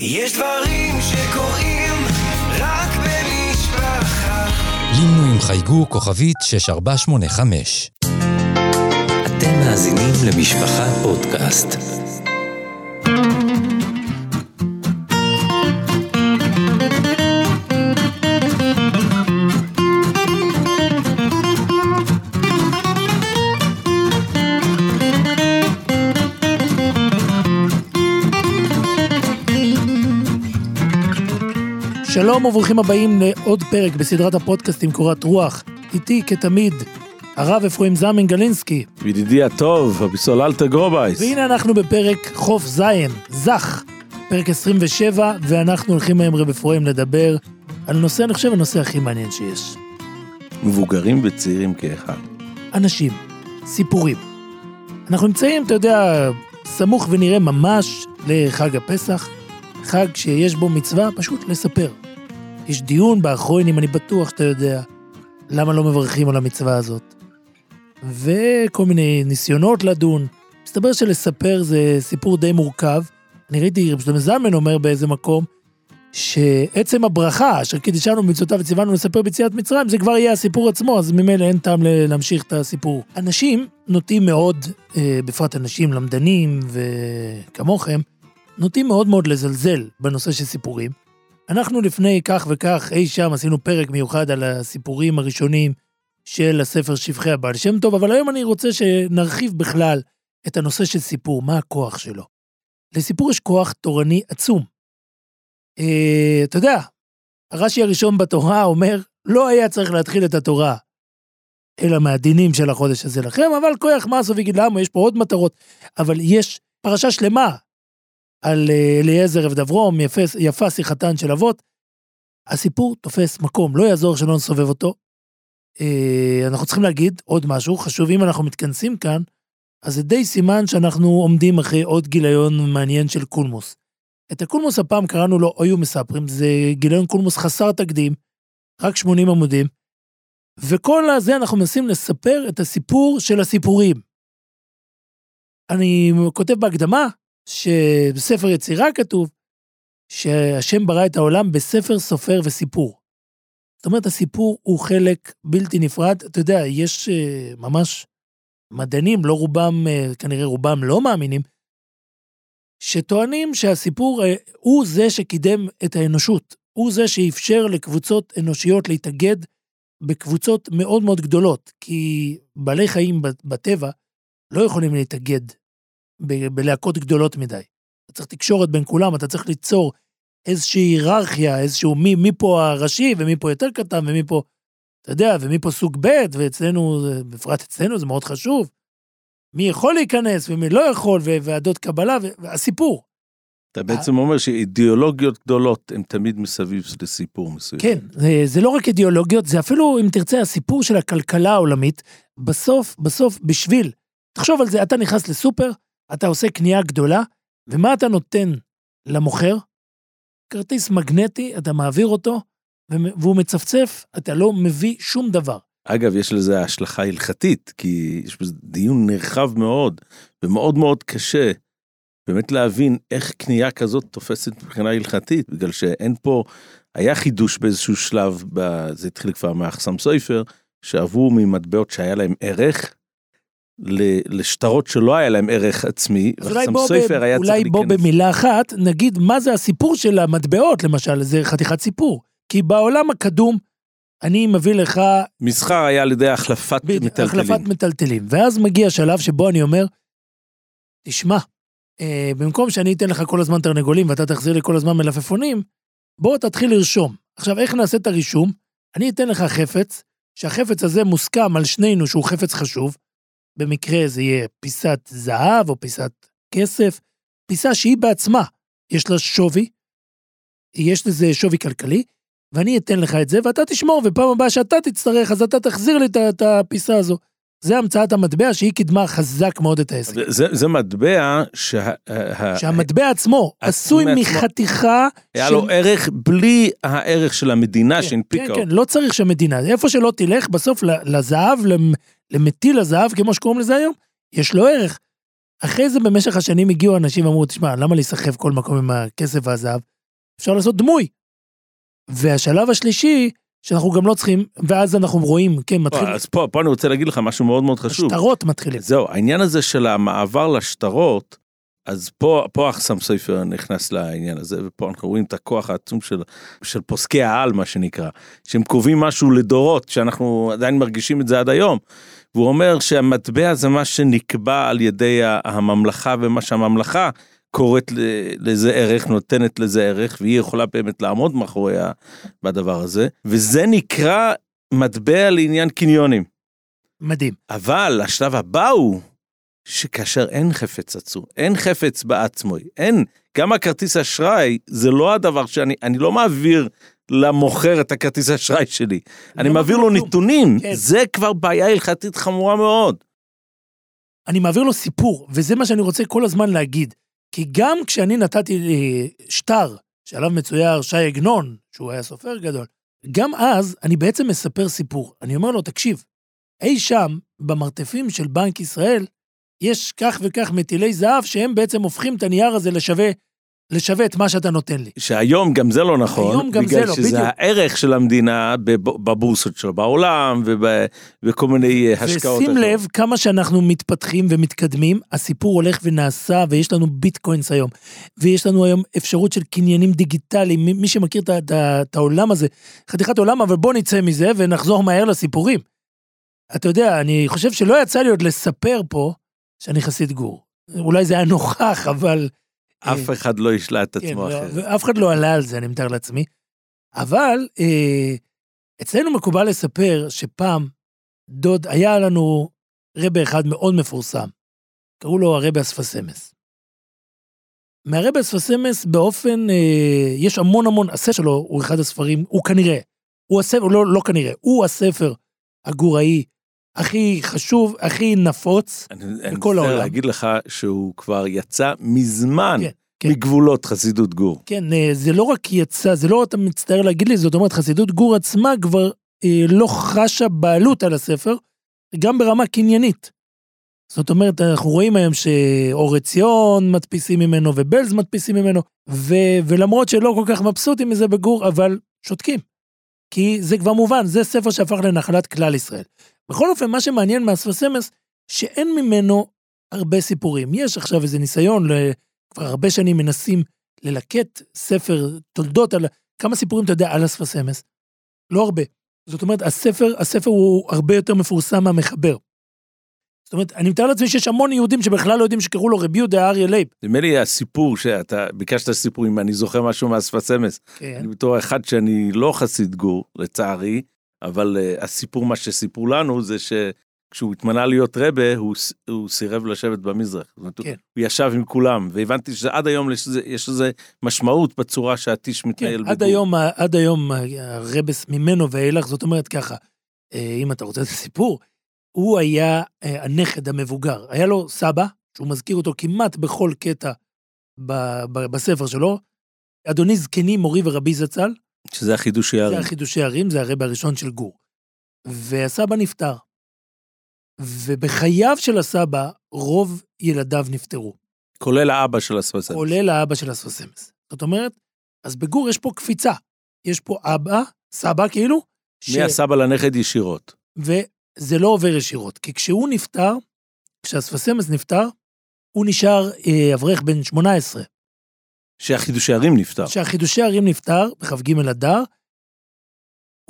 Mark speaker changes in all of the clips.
Speaker 1: יש דברים שקורים רק במשפחה.
Speaker 2: לינו עם חייגו כוכבית 6485.
Speaker 1: אתם מאזינים למשפחה פודקאסט.
Speaker 3: שלום וברוכים הבאים לעוד פרק בסדרת הפודקאסטים קורת רוח. איתי כתמיד, הרב אפרים זמן גלינסקי.
Speaker 4: ידידי הטוב, אבישאול אלתר גרובייס.
Speaker 3: והנה אנחנו בפרק חוף זין, זך, פרק 27, ואנחנו הולכים היום רב אפרים לדבר על נושא, אני חושב, הנושא הכי מעניין שיש.
Speaker 4: מבוגרים וצעירים כאחד.
Speaker 3: אנשים, סיפורים. אנחנו נמצאים, אתה יודע, סמוך ונראה ממש לחג הפסח, חג שיש בו מצווה פשוט לספר. יש דיון באחרונים, אני בטוח שאתה יודע, למה לא מברכים על המצווה הזאת. וכל מיני ניסיונות לדון. מסתבר שלספר זה סיפור די מורכב. אני ראיתי רב שלמה זלמן אומר באיזה מקום, שעצם הברכה, אשר קידישנו במצוותיו וציוונו לספר ביציאת מצרים, זה כבר יהיה הסיפור עצמו, אז ממילא אין טעם להמשיך את הסיפור. אנשים נוטים מאוד, אה, בפרט אנשים למדנים וכמוכם, נוטים מאוד מאוד לזלזל בנושא של סיפורים. אנחנו לפני כך וכך, אי שם עשינו פרק מיוחד על הסיפורים הראשונים של הספר שבחי הבעל שם טוב, אבל היום אני רוצה שנרחיב בכלל את הנושא של סיפור, מה הכוח שלו. לסיפור יש כוח תורני עצום. אה, אתה יודע, הרש"י הראשון בתורה אומר, לא היה צריך להתחיל את התורה, אלא מהדינים של החודש הזה לכם, אבל כוח מעשו ויגיד למה, יש פה עוד מטרות, אבל יש פרשה שלמה על אה, אליעזר אבדברום, יפה, יפה שיחתן של אבות. הסיפור תופס מקום, לא יעזור שלא נסובב אותו. אה, אנחנו צריכים להגיד עוד משהו חשוב, אם אנחנו מתכנסים כאן, אז זה די סימן שאנחנו עומדים אחרי עוד גיליון מעניין של קולמוס. את הקולמוס הפעם קראנו לו היו מספרים, זה גיליון קולמוס חסר תקדים, רק 80 עמודים, וכל הזה אנחנו מנסים לספר את הסיפור של הסיפורים. אני כותב בהקדמה שבספר יצירה כתוב שהשם ברא את העולם בספר סופר וסיפור. זאת אומרת, הסיפור הוא חלק בלתי נפרד. אתה יודע, יש uh, ממש מדענים, לא רובם, uh, כנראה רובם לא מאמינים, שטוענים שהסיפור uh, הוא זה שקידם את האנושות. הוא זה שאפשר לקבוצות אנושיות להתאגד בקבוצות מאוד מאוד גדולות, כי בעלי חיים בטבע לא יכולים להתאגד ב- בלהקות גדולות מדי. אתה צריך תקשורת בין כולם, אתה צריך ליצור איזושהי היררכיה, איזשהו מי, מי פה הראשי ומי פה יותר קטן ומי פה, אתה יודע, ומי פה סוג ב', ואצלנו, בפרט אצלנו זה מאוד חשוב. מי יכול להיכנס ומי לא יכול, וועדות קבלה, והסיפור.
Speaker 4: אתה בעצם אומר שאידיאולוגיות גדולות הן תמיד מסביב לסיפור מסוים.
Speaker 3: כן, זה, זה לא רק אידיאולוגיות, זה אפילו, אם תרצה, הסיפור של הכלכלה העולמית, בסוף, בסוף, בשביל, תחשוב על זה, אתה נכנס לסופר, אתה עושה קנייה גדולה, ומה אתה נותן למוכר? כרטיס מגנטי, אתה מעביר אותו, והוא מצפצף, אתה לא מביא שום דבר.
Speaker 4: אגב, יש לזה השלכה הלכתית, כי יש בזה דיון נרחב מאוד, ומאוד מאוד קשה באמת להבין איך קנייה כזאת תופסת מבחינה הלכתית, בגלל שאין פה, היה חידוש באיזשהו שלב, זה התחיל כבר מאחסם סויפר, שעברו ממטבעות שהיה להם ערך, לשטרות שלא היה להם ערך עצמי,
Speaker 3: וחסם סופר היה צריך להיכנס. אולי בוא במילה אחת נגיד מה זה הסיפור של המטבעות למשל, זה חתיכת סיפור. כי בעולם הקדום, אני מביא לך...
Speaker 4: מסחר היה על ידי החלפת ב- מטלטלים.
Speaker 3: החלפת מטלטלים. ואז מגיע שלב שבו אני אומר, תשמע, אה, במקום שאני אתן לך כל הזמן תרנגולים ואתה תחזיר לי כל הזמן מלפפונים, בוא תתחיל לרשום. עכשיו, איך נעשה את הרישום? אני אתן לך חפץ, שהחפץ הזה מוסכם על שנינו שהוא חפץ חשוב, במקרה זה יהיה פיסת זהב או פיסת כסף, פיסה שהיא בעצמה, יש לה שווי, יש לזה שווי כלכלי, ואני אתן לך את זה ואתה תשמור, ופעם הבאה שאתה תצטרך, אז אתה תחזיר לי את הפיסה הזו. זה המצאת המטבע שהיא קידמה חזק מאוד את העסק.
Speaker 4: זה, זה מטבע שה,
Speaker 3: שהמטבע עצמו עשוי מחתיכה...
Speaker 4: היה של... לו ערך בלי הערך של המדינה
Speaker 3: כן,
Speaker 4: שהנפיקה.
Speaker 3: כן, כן, לא צריך שהמדינה, איפה שלא תלך, בסוף לזהב, למטיל הזהב, כמו שקוראים לזה היום, יש לו ערך. אחרי זה במשך השנים הגיעו אנשים ואמרו, תשמע, למה להיסחף כל מקום עם הכסף והזהב? אפשר לעשות דמוי. והשלב השלישי, שאנחנו גם לא צריכים, ואז אנחנו רואים, כן, מתחיל,
Speaker 4: אז פה, פה אני רוצה להגיד לך משהו מאוד מאוד חשוב.
Speaker 3: השטרות מתחילים.
Speaker 4: זהו, העניין הזה של המעבר לשטרות, אז פה, פה אחסם סופר נכנס לעניין הזה, ופה אנחנו רואים את הכוח העצום של, של פוסקי העל, מה שנקרא, שהם קובעים משהו לדורות, שאנחנו עדיין מרגישים את זה עד היום. והוא אומר שהמטבע זה מה שנקבע על ידי הממלכה, ומה שהממלכה קוראת לזה ערך, נותנת לזה ערך, והיא יכולה באמת לעמוד מאחורי בדבר הזה, וזה נקרא מטבע לעניין קניונים.
Speaker 3: מדהים.
Speaker 4: אבל השלב הבא הוא שכאשר אין חפץ עצור, אין חפץ בעצמו, אין, גם הכרטיס אשראי זה לא הדבר שאני, אני לא מעביר למוכר את הכרטיס אשראי שלי, אני
Speaker 3: לא
Speaker 4: מעביר לו. נתונים,
Speaker 3: כן.
Speaker 4: זה כבר בעיה הלכתית חמורה מאוד.
Speaker 3: אני מעביר לו סיפור, וזה מה שאני רוצה כל הזמן להגיד. כי גם כשאני נתתי אה, שטר, שעליו מצויר שי עגנון, שהוא היה סופר גדול, גם אז אני בעצם מספר סיפור. אני אומר לו, תקשיב, אי שם, במרתפים של בנק ישראל, יש כך וכך מטילי זהב שהם בעצם הופכים את הנייר הזה לשווה, לשווה את מה שאתה נותן לי.
Speaker 4: שהיום גם זה לא נכון,
Speaker 3: היום גם
Speaker 4: בגלל
Speaker 3: זה לא,
Speaker 4: שזה
Speaker 3: בדיוק.
Speaker 4: הערך של המדינה בב- בבורסות שלו בעולם ובכל מיני אה, השקעות.
Speaker 3: ושים
Speaker 4: אחרות.
Speaker 3: לב כמה שאנחנו מתפתחים ומתקדמים, הסיפור הולך ונעשה, ויש לנו ביטקוינס היום, ויש לנו היום אפשרות של קניינים דיגיטליים, מי, שמכיר את, את, את העולם הזה, חתיכת עולם, אבל בוא נצא מזה ונחזור מהר לסיפורים. אתה יודע, אני חושב שלא יצא לי עוד לספר פה שאני חסיד גור. אולי זה היה נוכח, אבל...
Speaker 4: אף אחד לא ישלה את
Speaker 3: כן,
Speaker 4: עצמו
Speaker 3: לא,
Speaker 4: אחרת.
Speaker 3: ואף אחד לא עלה על זה, אני מתאר לעצמי. אבל אה, אצלנו מקובל לספר שפעם דוד, היה לנו רבה אחד מאוד מפורסם, קראו לו הרבה אספסמס. מהרבה אספסמס באופן, אה, יש המון המון, הספר שלו הוא אחד הספרים, הוא כנראה, הוא הספר, לא, לא כנראה, הוא הספר הגוראי הכי חשוב, הכי נפוץ.
Speaker 4: אני אני
Speaker 3: בכל
Speaker 4: מצטער
Speaker 3: העולם.
Speaker 4: להגיד לך שהוא כבר יצא מזמן
Speaker 3: כן, כן.
Speaker 4: מגבולות חסידות גור.
Speaker 3: כן, אה, זה לא רק יצא, זה לא אתה מצטער להגיד לי, זאת אומרת, חסידות גור עצמה כבר אה, לא חשה בעלות על הספר, גם ברמה קניינית. זאת אומרת, אנחנו רואים היום שאור עציון מדפיסים ממנו ובלז מדפיסים ממנו, ו, ולמרות שלא כל כך מבסוטים מזה בגור, אבל שותקים. כי זה כבר מובן, זה ספר שהפך לנחלת כלל ישראל. בכל אופן, מה שמעניין מאספסמס, שאין ממנו הרבה סיפורים. יש עכשיו איזה ניסיון, כבר הרבה שנים מנסים ללקט ספר תולדות על, כמה סיפורים אתה יודע על אספסמס? לא הרבה. זאת אומרת, הספר, הספר הוא הרבה יותר מפורסם מהמחבר. זאת אומרת, אני מתאר לעצמי שיש המון יהודים שבכלל לא יודעים שקראו לו רבי יהודה אריה לייב.
Speaker 4: נדמה לי הסיפור שאתה ביקשת סיפורים, אני זוכר משהו מהשפת אמת.
Speaker 3: כן.
Speaker 4: אני בתור אחד שאני לא חסיד גור, לצערי, אבל uh, הסיפור, מה שסיפרו לנו, זה שכשהוא התמנה להיות רבי, הוא, הוא סירב לשבת במזרח. זאת אומרת,
Speaker 3: כן.
Speaker 4: הוא ישב עם כולם, והבנתי שעד היום יש לזה, משמעות בצורה שהטיש מתנהל
Speaker 3: כן, עד היום, עד היום הרבס ממנו ואילך, זאת אומרת ככה, אה, אם אתה רוצה את הסיפור, הוא היה אה, הנכד המבוגר. היה לו סבא, שהוא מזכיר אותו כמעט בכל קטע ב- ב- בספר שלו, אדוני זקני, מורי ורבי זצ"ל,
Speaker 4: שזה החידושי
Speaker 3: זה
Speaker 4: הערים.
Speaker 3: החידושי ערים, זה הרבע הראשון של גור. והסבא נפטר. ובחייו של הסבא, רוב ילדיו נפטרו.
Speaker 4: כולל האבא של השפת אמס.
Speaker 3: כולל האבא של הספסמס. זאת אומרת, אז בגור יש פה קפיצה. יש פה אבא, סבא כאילו, ש...
Speaker 4: מהסבא לנכד ישירות.
Speaker 3: וזה לא עובר ישירות. כי כשהוא נפטר, כשהספסמס נפטר, הוא נשאר אה, אברך בן 18.
Speaker 4: שהחידושי הערים נפטר.
Speaker 3: כשהחידושי הערים נפטר, בכ"ג אדר,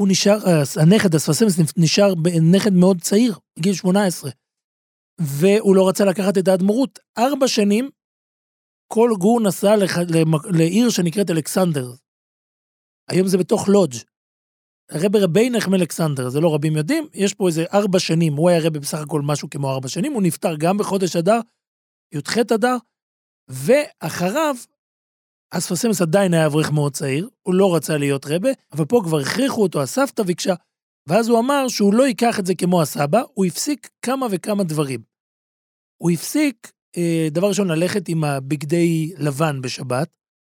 Speaker 3: הוא נשאר, אה, הנכד, הספסמס, נפ- נשאר נכד מאוד צעיר, בגיל 18. והוא לא רצה לקחת את האדמו"רות. ארבע שנים, כל גור נסע לח, למק- לעיר שנקראת אלכסנדר. היום זה בתוך לודג'. הרבי רבי נחם אלכסנדר, זה לא רבים יודעים, יש פה איזה ארבע שנים, הוא היה רבי בסך הכל משהו כמו ארבע שנים, הוא נפטר גם בחודש אדר, י"ח אדר, ואחריו אספסמס עדיין היה אברך מאוד צעיר, הוא לא רצה להיות רבה, אבל פה כבר הכריחו אותו, הסבתא ביקשה, ואז הוא אמר שהוא לא ייקח את זה כמו הסבא, הוא הפסיק כמה וכמה דברים. הוא הפסיק, אה, דבר ראשון, ללכת עם הבגדי לבן בשבת,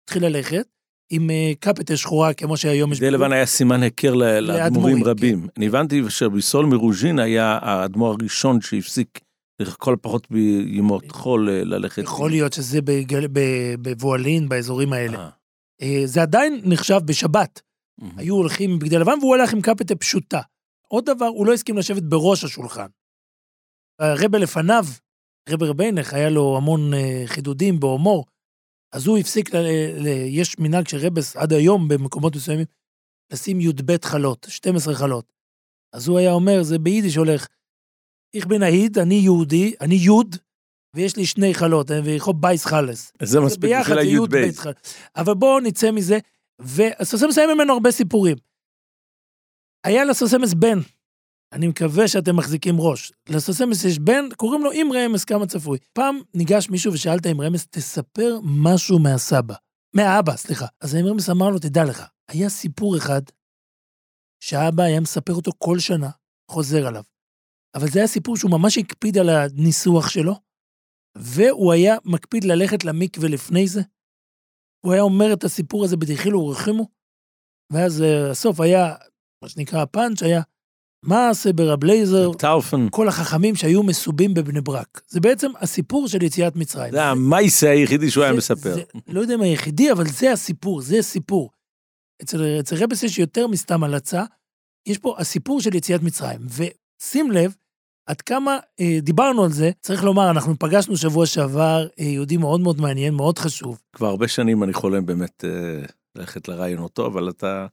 Speaker 3: התחיל ללכת, עם אה, קפטה שחורה כמו שהיום יש...
Speaker 4: בגדי לבן היה סימן היכר לאדמו"רים
Speaker 3: לאדמו"רים,
Speaker 4: רבים. אני הבנתי שרבי סול מרוז'ין היה האדמו"ר הראשון שהפסיק לכל הפחות בימות חול אה, ללכת.
Speaker 3: יכול להיות שזה בגל- ב- בבועלין, באזורים האלה.
Speaker 4: אה,
Speaker 3: אה, זה עדיין נחשב בשבת. היו הולכים עם בגדי לבן והוא הלך עם קפטה פשוטה. עוד דבר, הוא לא הסכים לשבת בראש השולחן. הרבה לפניו, רבי רבינך, היה לו המון אה, חידודים בהומור, אז הוא הפסיק, ל, ל, יש מנהג של רבס עד היום במקומות מסוימים, לשים י"ב חלות, 12 חלות. אז הוא היה אומר, זה ביידיש הולך, איך בן העיד, אני יהודי, אני יוד, ויש לי שני חלות, אה, ויכול בייס חלס.
Speaker 4: זה מספיק בשביל הי"ב.
Speaker 3: אבל בואו נצא מזה, והסוסמס היה ממנו הרבה סיפורים. היה לסוסמס בן, אני מקווה שאתם מחזיקים ראש. לסוסמס יש בן, קוראים לו עם רמז כמה צפוי. פעם ניגש מישהו ושאל את האם רמז, תספר משהו מהסבא. מהאבא, סליחה. אז האם רמז אמר לו, תדע לך, היה סיפור אחד שהאבא היה מספר אותו כל שנה, חוזר עליו. אבל זה היה סיפור שהוא ממש הקפיד על הניסוח שלו, והוא היה מקפיד ללכת למקווה לפני זה. הוא היה אומר את הסיפור הזה בדחילו ורחימו, ואז אה, הסוף היה, מה שנקרא הפאנץ', היה מעשה ברב לייזר,
Speaker 4: טאופן.
Speaker 3: כל החכמים שהיו מסובים בבני ברק. זה בעצם הסיפור של יציאת מצרים.
Speaker 4: זה המייסה היחידי שהוא היה מספר.
Speaker 3: לא יודע אם היחידי, אבל זה הסיפור, זה הסיפור. אצל, אצל רבס יש יותר מסתם הלצה, יש פה הסיפור של יציאת מצרים. ושים לב, עד כמה אה, דיברנו על זה, צריך לומר, אנחנו פגשנו שבוע שעבר אה, יהודי מאוד מאוד מעניין, מאוד חשוב.
Speaker 4: כבר הרבה שנים אני חולם באמת אה, ללכת לרעיונותו, אבל אתה,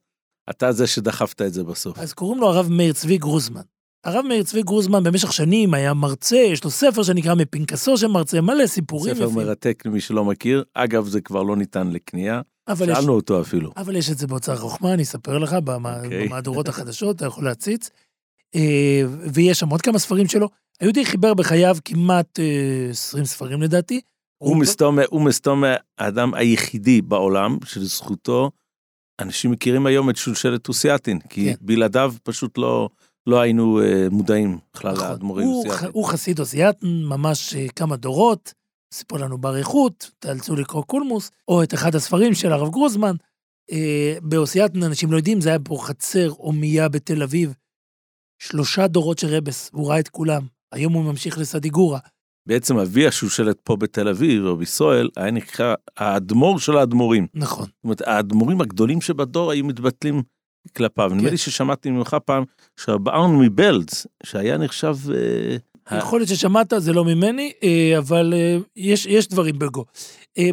Speaker 4: אתה זה שדחפת את זה בסוף.
Speaker 3: אז קוראים לו הרב מאיר צבי גרוזמן. הרב מאיר צבי גרוזמן במשך שנים היה מרצה, יש לו ספר שנקרא מפנקסו של מרצה, מלא סיפורים
Speaker 4: ספר
Speaker 3: יפים.
Speaker 4: מרתק למי שלא מכיר. אגב, זה כבר לא ניתן לקנייה.
Speaker 3: אבל יש,
Speaker 4: שאלנו אותו אפילו.
Speaker 3: אבל יש את זה באוצר חוכמה, אני אספר לך, במה-
Speaker 4: אוקיי.
Speaker 3: במהדורות החדשות, אתה יכול להציץ. אה, ויש שם עוד כמה ספרים שלו. היהודי חיבר בחייו כמעט אה, 20 ספרים לדעתי.
Speaker 4: הוא מסתום האדם היחידי בעולם שלזכותו אנשים מכירים היום את שושלת אוסיאטין, כי
Speaker 3: כן.
Speaker 4: בלעדיו פשוט לא, לא היינו אה, מודעים בכלל
Speaker 3: נכון.
Speaker 4: לאדמו"רים
Speaker 3: הוא,
Speaker 4: אוסיאטין.
Speaker 3: הוא חסיד אוסייתן, ממש אה, כמה דורות, סיפור לנו באריכות, תאלצו לקרוא קולמוס, או את אחד הספרים של הרב גרוזמן. אה, באוסייתן, אנשים לא יודעים, זה היה פה חצר הומייה בתל אביב. שלושה דורות של רבס, והוא ראה את כולם. היום הוא ממשיך לסדיגורה.
Speaker 4: בעצם אבי השושלת פה בתל אביב, רבי ישראל, היה נקרא האדמו"ר של האדמו"רים.
Speaker 3: נכון.
Speaker 4: זאת אומרת, האדמו"רים הגדולים שבדור היו מתבטלים כלפיו. נדמה
Speaker 3: כן.
Speaker 4: לי ששמעתי ממך פעם שהבארן מבלז, שהיה נחשב... אה,
Speaker 3: יכול להיות ששמעת, זה לא ממני, אה, אבל אה, יש, יש דברים בגו.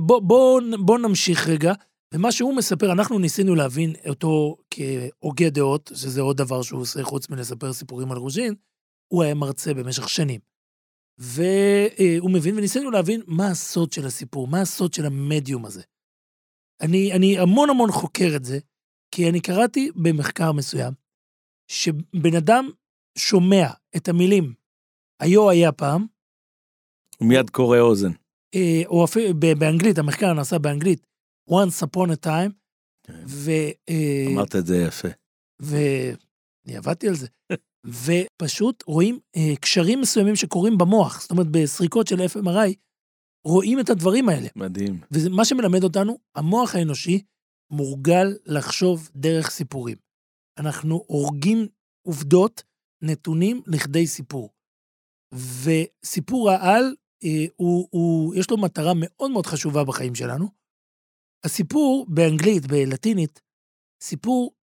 Speaker 3: בוא, בוא, בוא נמשיך רגע. ומה שהוא מספר, אנחנו ניסינו להבין אותו כהוגה דעות, שזה עוד דבר שהוא עושה חוץ מלספר סיפורים על רוז'ין, הוא היה מרצה במשך שנים. והוא מבין, וניסינו להבין מה הסוד של הסיפור, מה הסוד של המדיום הזה. אני, אני המון המון חוקר את זה, כי אני קראתי במחקר מסוים, שבן אדם שומע את המילים היו היה פעם,
Speaker 4: הוא מיד קורא אוזן.
Speaker 3: אה, או אפילו באנגלית, המחקר נעשה באנגלית, once upon a time,
Speaker 4: כן.
Speaker 3: ו... אה,
Speaker 4: אמרת את זה יפה.
Speaker 3: ואני עבדתי על זה. ופשוט רואים אה, קשרים מסוימים שקורים במוח, זאת אומרת, בסריקות של FMRI, רואים את הדברים האלה.
Speaker 4: מדהים.
Speaker 3: ומה שמלמד אותנו, המוח האנושי מורגל לחשוב דרך סיפורים. אנחנו הורגים עובדות, נתונים לכדי סיפור. וסיפור העל, אה, הוא, הוא, יש לו מטרה מאוד מאוד חשובה בחיים שלנו. הסיפור באנגלית, בלטינית, סיפור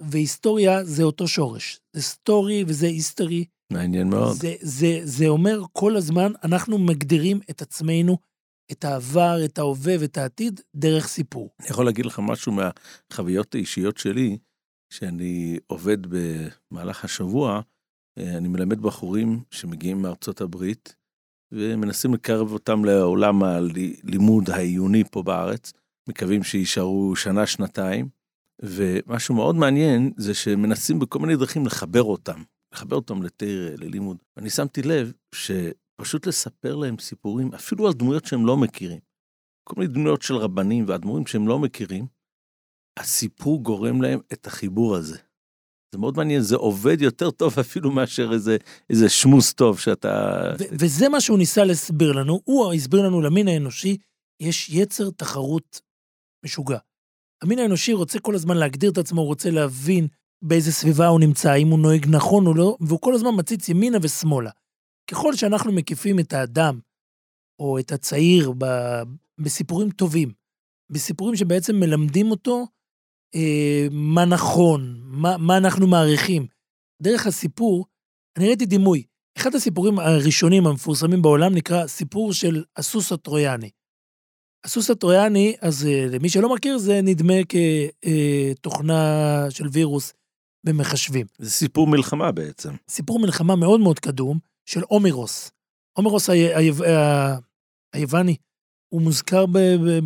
Speaker 3: והיסטוריה זה אותו שורש. זה סטורי וזה היסטורי.
Speaker 4: מעניין מאוד.
Speaker 3: זה, זה, זה אומר כל הזמן, אנחנו מגדירים את עצמנו, את העבר, את ההווה ואת העתיד, דרך סיפור.
Speaker 4: אני יכול להגיד לך משהו מהחוויות האישיות שלי, שאני עובד במהלך השבוע, אה, אני מלמד בחורים שמגיעים מארצות הברית, ומנסים לקרב אותם לעולם הלימוד העיוני פה בארץ, מקווים שיישארו שנה, שנתיים, ומשהו מאוד מעניין זה שמנסים בכל מיני דרכים לחבר אותם, לחבר אותם לתרא, ללימוד. אני שמתי לב שפשוט לספר להם סיפורים, אפילו על דמויות שהם לא מכירים. כל מיני דמויות של רבנים ואדמו"רים שהם לא מכירים, הסיפור גורם להם את החיבור הזה. זה מאוד מעניין, זה עובד יותר טוב אפילו מאשר איזה, איזה שמוס טוב שאתה...
Speaker 3: ו- וזה מה שהוא ניסה להסביר לנו. הוא הסביר לנו למין האנושי, יש יצר תחרות משוגע. המין האנושי רוצה כל הזמן להגדיר את עצמו, הוא רוצה להבין באיזה סביבה הוא נמצא, אם הוא נוהג נכון או לא, והוא כל הזמן מציץ ימינה ושמאלה. ככל שאנחנו מקיפים את האדם, או את הצעיר, ב- בסיפורים טובים, בסיפורים שבעצם מלמדים אותו אה, מה נכון, מה, מה אנחנו מעריכים. דרך הסיפור, אני ראיתי דימוי. אחד הסיפורים הראשונים המפורסמים בעולם נקרא סיפור של הסוס הטרויאני. הסוס הטרויאני, אז אה, למי שלא מכיר, זה נדמה כתוכנה של וירוס במחשבים.
Speaker 4: זה סיפור מלחמה בעצם.
Speaker 3: סיפור מלחמה מאוד מאוד קדום של אומרוס. אומרוס ה- ה- ה- היווני, הוא מוזכר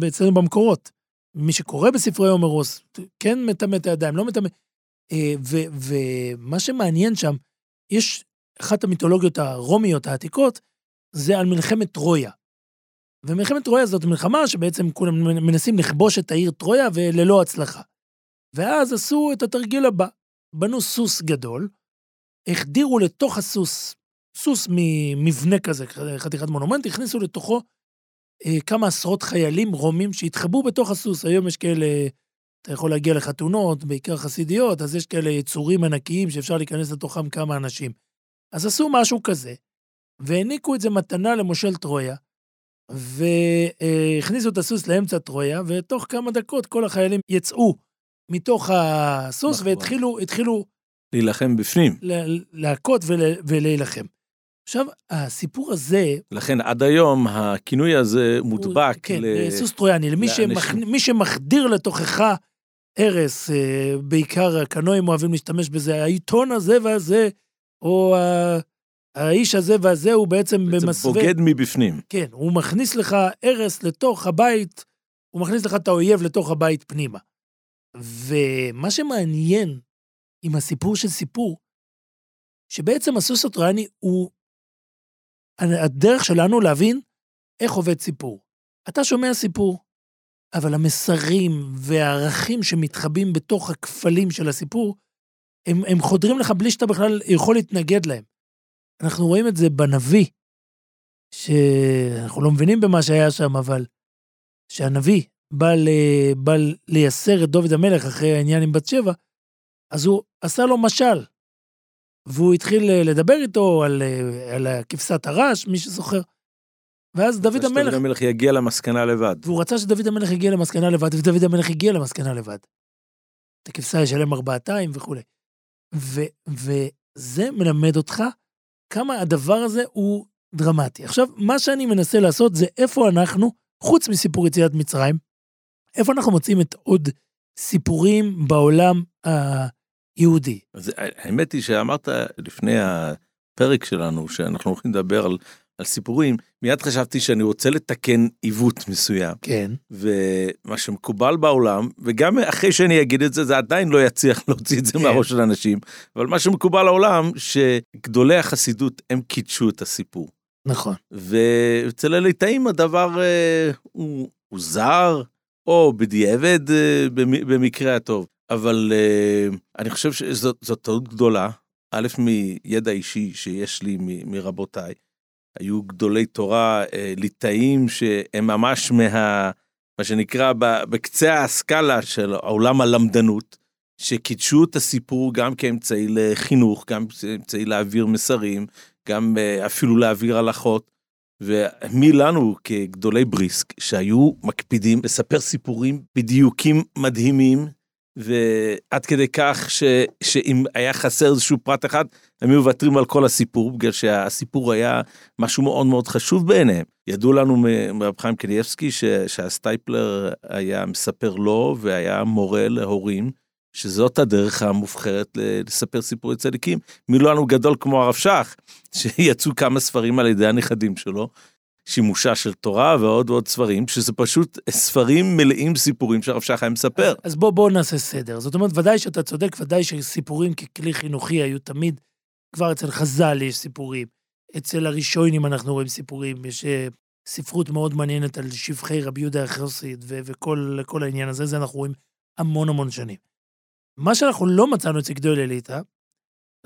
Speaker 3: אצלנו במקורות. מי שקורא בספרי אומרוס, כן מטמא את הידיים, לא מטמא. אה, ו- ומה שמעניין שם, יש אחת המיתולוגיות הרומיות העתיקות, זה על מלחמת טרויה. ומלחמת טרויה זאת מלחמה שבעצם כולם מנסים לכבוש את העיר טרויה וללא הצלחה. ואז עשו את התרגיל הבא, בנו סוס גדול, החדירו לתוך הסוס, סוס ממבנה כזה, חתיכת מונומנט, הכניסו לתוכו אה, כמה עשרות חיילים רומים שהתחבאו בתוך הסוס. היום יש כאלה, אתה יכול להגיע לחתונות, בעיקר חסידיות, אז יש כאלה יצורים ענקיים שאפשר להיכנס לתוכם כמה אנשים. אז עשו משהו כזה, והעניקו את זה מתנה למושל טרויה, והכניסו את הסוס לאמצע טרויה, ותוך כמה דקות כל החיילים יצאו מתוך הסוס
Speaker 4: נכון.
Speaker 3: והתחילו התחילו
Speaker 4: להילחם בפנים.
Speaker 3: לה- להכות ול- ולהילחם. עכשיו, הסיפור הזה,
Speaker 4: לכן עד היום הכינוי הזה מודבק
Speaker 3: כן,
Speaker 4: ל...
Speaker 3: סוס טרויאני, למי. מי שמחדיר לתוכך הרס, אה, בעיקר הקנואים אוהבים להשתמש בזה, העיתון הזה והזה, או האיש הזה והזה, הוא בעצם
Speaker 4: בעצם
Speaker 3: במסווה...
Speaker 4: בוגד מבפנים.
Speaker 3: כן, הוא מכניס לך הרס לתוך הבית, הוא מכניס לך את האויב לתוך הבית פנימה. ומה שמעניין עם הסיפור של סיפור, שבעצם הסוס הטרויאני הוא הדרך שלנו להבין איך עובד סיפור. אתה שומע סיפור, אבל המסרים והערכים שמתחבאים בתוך הכפלים של הסיפור, הם, הם חודרים לך בלי שאתה בכלל יכול להתנגד להם. אנחנו רואים את זה בנביא, שאנחנו לא מבינים במה שהיה שם, אבל שהנביא בא, ל... בא לייסר את דוד המלך אחרי העניין עם בת שבע, אז הוא עשה לו משל. והוא התחיל אה, לדבר איתו על, אה, על כבשת הרש, מי שזוכר. ואז דוד המלך,
Speaker 4: דוד המלך יגיע למסקנה לבד.
Speaker 3: והוא רצה שדוד המלך יגיע למסקנה לבד, ודוד המלך הגיע למסקנה לבד. את הכבשה ישלם ארבעתיים וכולי. ו, וזה מלמד אותך כמה הדבר הזה הוא דרמטי. עכשיו, מה שאני מנסה לעשות זה איפה אנחנו, חוץ מסיפור יציאת מצרים, איפה אנחנו מוצאים את עוד סיפורים בעולם היהודי.
Speaker 4: אז האמת היא שאמרת לפני הפרק שלנו שאנחנו הולכים לדבר על, על סיפורים, מיד חשבתי שאני רוצה לתקן עיוות מסוים.
Speaker 3: כן.
Speaker 4: ומה שמקובל בעולם, וגם אחרי שאני אגיד את זה, זה עדיין לא יצליח להוציא את זה
Speaker 3: כן.
Speaker 4: מהראש של אנשים, אבל מה שמקובל בעולם, שגדולי החסידות הם קידשו את הסיפור.
Speaker 3: נכון.
Speaker 4: ואצל הליטאים הדבר אה, הוא, הוא זר, או בדיעבד אה, במ- במקרה הטוב. אבל אה, אני חושב שזאת זאת טעות גדולה, א', מידע אישי שיש לי מ- מרבותיי. היו גדולי תורה, אה, ליטאים, שהם ממש מה... מה שנקרא בקצה הסקאלה של עולם הלמדנות, שקידשו את הסיפור גם כאמצעי לחינוך, גם כאמצעי להעביר מסרים, גם אה, אפילו להעביר הלכות. ומי לנו כגדולי בריסק שהיו מקפידים לספר סיפורים בדיוקים מדהימים ועד כדי כך ש, שאם היה חסר איזשהו פרט אחד הם היו מוותרים על כל הסיפור בגלל שהסיפור היה משהו מאוד מאוד חשוב בעיניהם. ידעו לנו מרב חיים קניאבסקי ש, שהסטייפלר היה מספר לו והיה מורה להורים שזאת הדרך המובחרת לספר סיפורי צדיקים. מי לא לנו גדול כמו הרב שך שיצאו כמה ספרים על ידי הנכדים שלו. שימושה של תורה ועוד ועוד ספרים שזה פשוט ספרים מלאים סיפורים שהרב היה מספר.
Speaker 3: אז בוא, בוא נעשה סדר. זאת אומרת, ודאי שאתה צודק, ודאי שסיפורים ככלי חינוכי היו תמיד, כבר אצל חז"ל יש סיפורים, אצל הראשונים אנחנו רואים סיפורים, יש אה, ספרות מאוד מעניינת על שבחי רבי יהודה החסיד ו- וכל כל העניין הזה, זה אנחנו רואים המון המון שנים. מה שאנחנו לא מצאנו אצל גדול אליטה,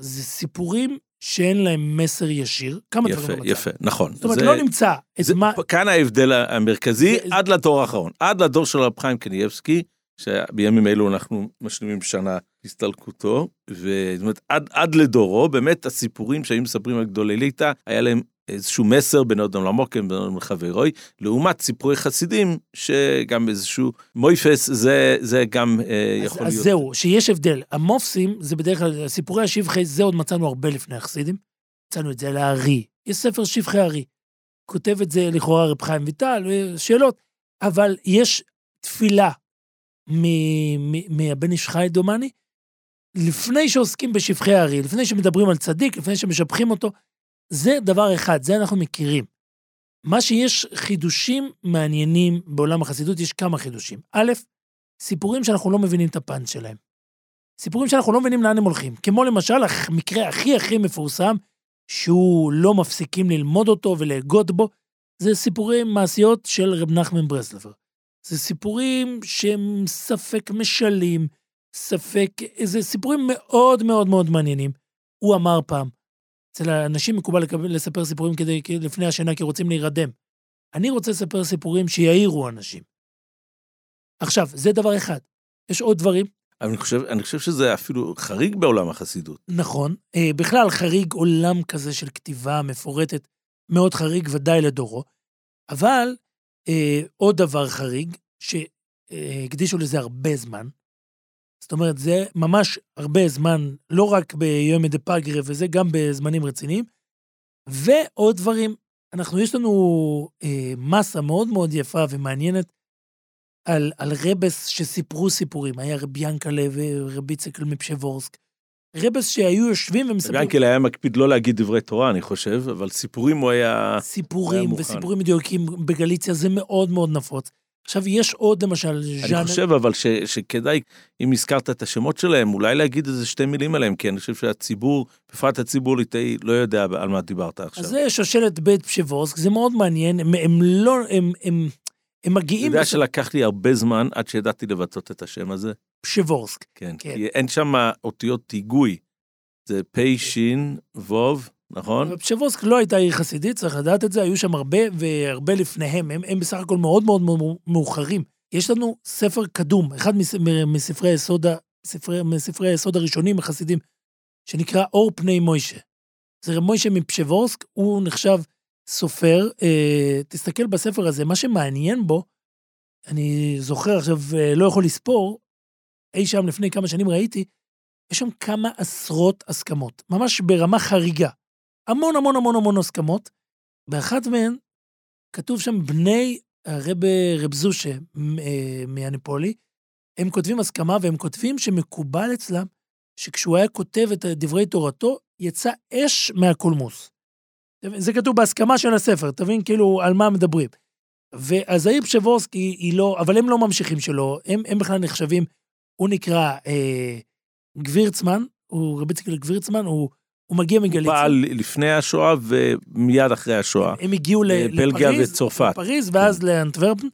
Speaker 3: זה סיפורים שאין להם מסר ישיר. כמה
Speaker 4: יפה,
Speaker 3: דברים לא מצאנו.
Speaker 4: יפה, נכון.
Speaker 3: זאת אומרת,
Speaker 4: זה-
Speaker 3: לא נמצא את
Speaker 4: זה,
Speaker 3: מה...
Speaker 4: כאן ההבדל המרכזי
Speaker 3: זה-
Speaker 4: עד לדור האחרון, עד לדור של רב חיים קניאבסקי, שבימים אלו אנחנו משלימים שנה הסתלקותו, וזאת אומרת, עד, עד לדורו, באמת הסיפורים שהיו מספרים על גדולי ליטא, היה להם איזשהו מסר בין אדם למוקם, בין אדם לחברוי, לעומת סיפורי חסידים, שגם איזשהו מויפס, זה, זה גם אה, יכול
Speaker 3: אז,
Speaker 4: להיות.
Speaker 3: אז זהו, שיש הבדל. המופסים זה בדרך כלל, סיפורי השבחי, זה עוד מצאנו הרבה לפני החסידים. מצאנו את זה על הארי. יש ספר שבחי הארי. כותב את זה לכאורה רב חיים ויטל, אה, שאלות. אבל יש תפילה מהבן איש חי דומני, לפני שעוסקים בשבחי הארי, לפני שמדברים על צדיק, לפני שמשבחים אותו, זה דבר אחד, זה אנחנו מכירים. מה שיש חידושים מעניינים בעולם החסידות, יש כמה חידושים. א', סיפורים שאנחנו לא מבינים את הפאנץ' שלהם. סיפורים שאנחנו לא מבינים לאן הם הולכים. כמו למשל המקרה הכי הכי מפורסם, שהוא לא מפסיקים ללמוד אותו ולהגות בו, זה סיפורי מעשיות של רב נחמן ברסלבר. זה סיפורים שהם ספק משלים, ספק, זה סיפורים מאוד מאוד מאוד מעניינים. הוא אמר פעם, אצל האנשים מקובל לקבל, לספר סיפורים כדי, לפני השינה כי רוצים להירדם. אני רוצה לספר סיפורים שיעירו אנשים. עכשיו, זה דבר אחד. יש עוד דברים,
Speaker 4: אבל אני חושב, אני חושב שזה אפילו חריג בעולם החסידות.
Speaker 3: נכון. אה, בכלל, חריג עולם כזה של כתיבה מפורטת, מאוד חריג, ודאי לדורו. אבל אה, עוד דבר חריג, שהקדישו לזה הרבה זמן, זאת אומרת, זה ממש הרבה זמן, לא רק ביום דה פגרה, וזה גם בזמנים רציניים. ועוד דברים, אנחנו, יש לנו אה, מסה מאוד מאוד יפה ומעניינת על, על רבס שסיפרו סיפורים. היה רבי ינקלה ורבי צקל מפשבורסק. רבס שהיו יושבים ומספרים
Speaker 4: ביאנקל היה מקפיד לא להגיד דברי תורה, אני חושב, אבל סיפורים הוא היה... היה
Speaker 3: סיפורים
Speaker 4: מוכן.
Speaker 3: וסיפורים מדויקים בגליציה, זה מאוד מאוד נפוץ. עכשיו, יש עוד למשל
Speaker 4: אני
Speaker 3: ז'אנר...
Speaker 4: חושב אבל ש, שכדאי, אם הזכרת את השמות שלהם, אולי להגיד איזה שתי מילים עליהם, כי אני חושב שהציבור, בפרט הציבור ליטאי, לא יודע על מה דיברת עכשיו.
Speaker 3: אז זה שושלת בית פשבורסק, זה מאוד מעניין, הם, הם לא, הם, הם, הם
Speaker 4: אתה
Speaker 3: מגיעים
Speaker 4: יודע שלקח לי הרבה זמן עד שידעתי לבטא את השם הזה?
Speaker 3: לפשבורסק.
Speaker 4: כן.
Speaker 3: כן.
Speaker 4: כי אין שם אותיות היגוי. זה פ', ש', ו', נכון?
Speaker 3: פשבורסק לא הייתה עיר חסידית, צריך לדעת את זה, היו שם הרבה והרבה לפניהם, הם, הם בסך הכל מאוד מאוד מאוחרים. יש לנו ספר קדום, אחד מספרי היסוד, ספרי, מספרי היסוד הראשונים החסידים, שנקרא אור פני מוישה. זה רב מוישה מפשבורסק, הוא נחשב סופר. אה, תסתכל בספר הזה, מה שמעניין בו, אני זוכר עכשיו, אה, לא יכול לספור, אי שם לפני כמה שנים ראיתי, יש שם כמה עשרות הסכמות, ממש ברמה חריגה. המון המון המון המון הסכמות. באחת מהן כתוב שם בני הרב רב זושה אה, מהנפולי, הם כותבים הסכמה והם כותבים שמקובל אצלם שכשהוא היה כותב את דברי תורתו, יצא אש מהקולמוס. זה כתוב בהסכמה של הספר, תבין כאילו על מה מדברים. ואז העיר פשבורסקי היא לא, אבל הם לא ממשיכים שלו, הם, הם בכלל נחשבים, הוא נקרא אה, גבירצמן, הוא רבי ציקל גבירצמן, הוא, הוא מגיע
Speaker 4: הוא
Speaker 3: מגליציה.
Speaker 4: פעל לפני השואה ומיד אחרי השואה.
Speaker 3: הם הגיעו
Speaker 4: בלגיה
Speaker 3: לפריז,
Speaker 4: וצרפת.
Speaker 3: לפריז ואז לאנטוורפן.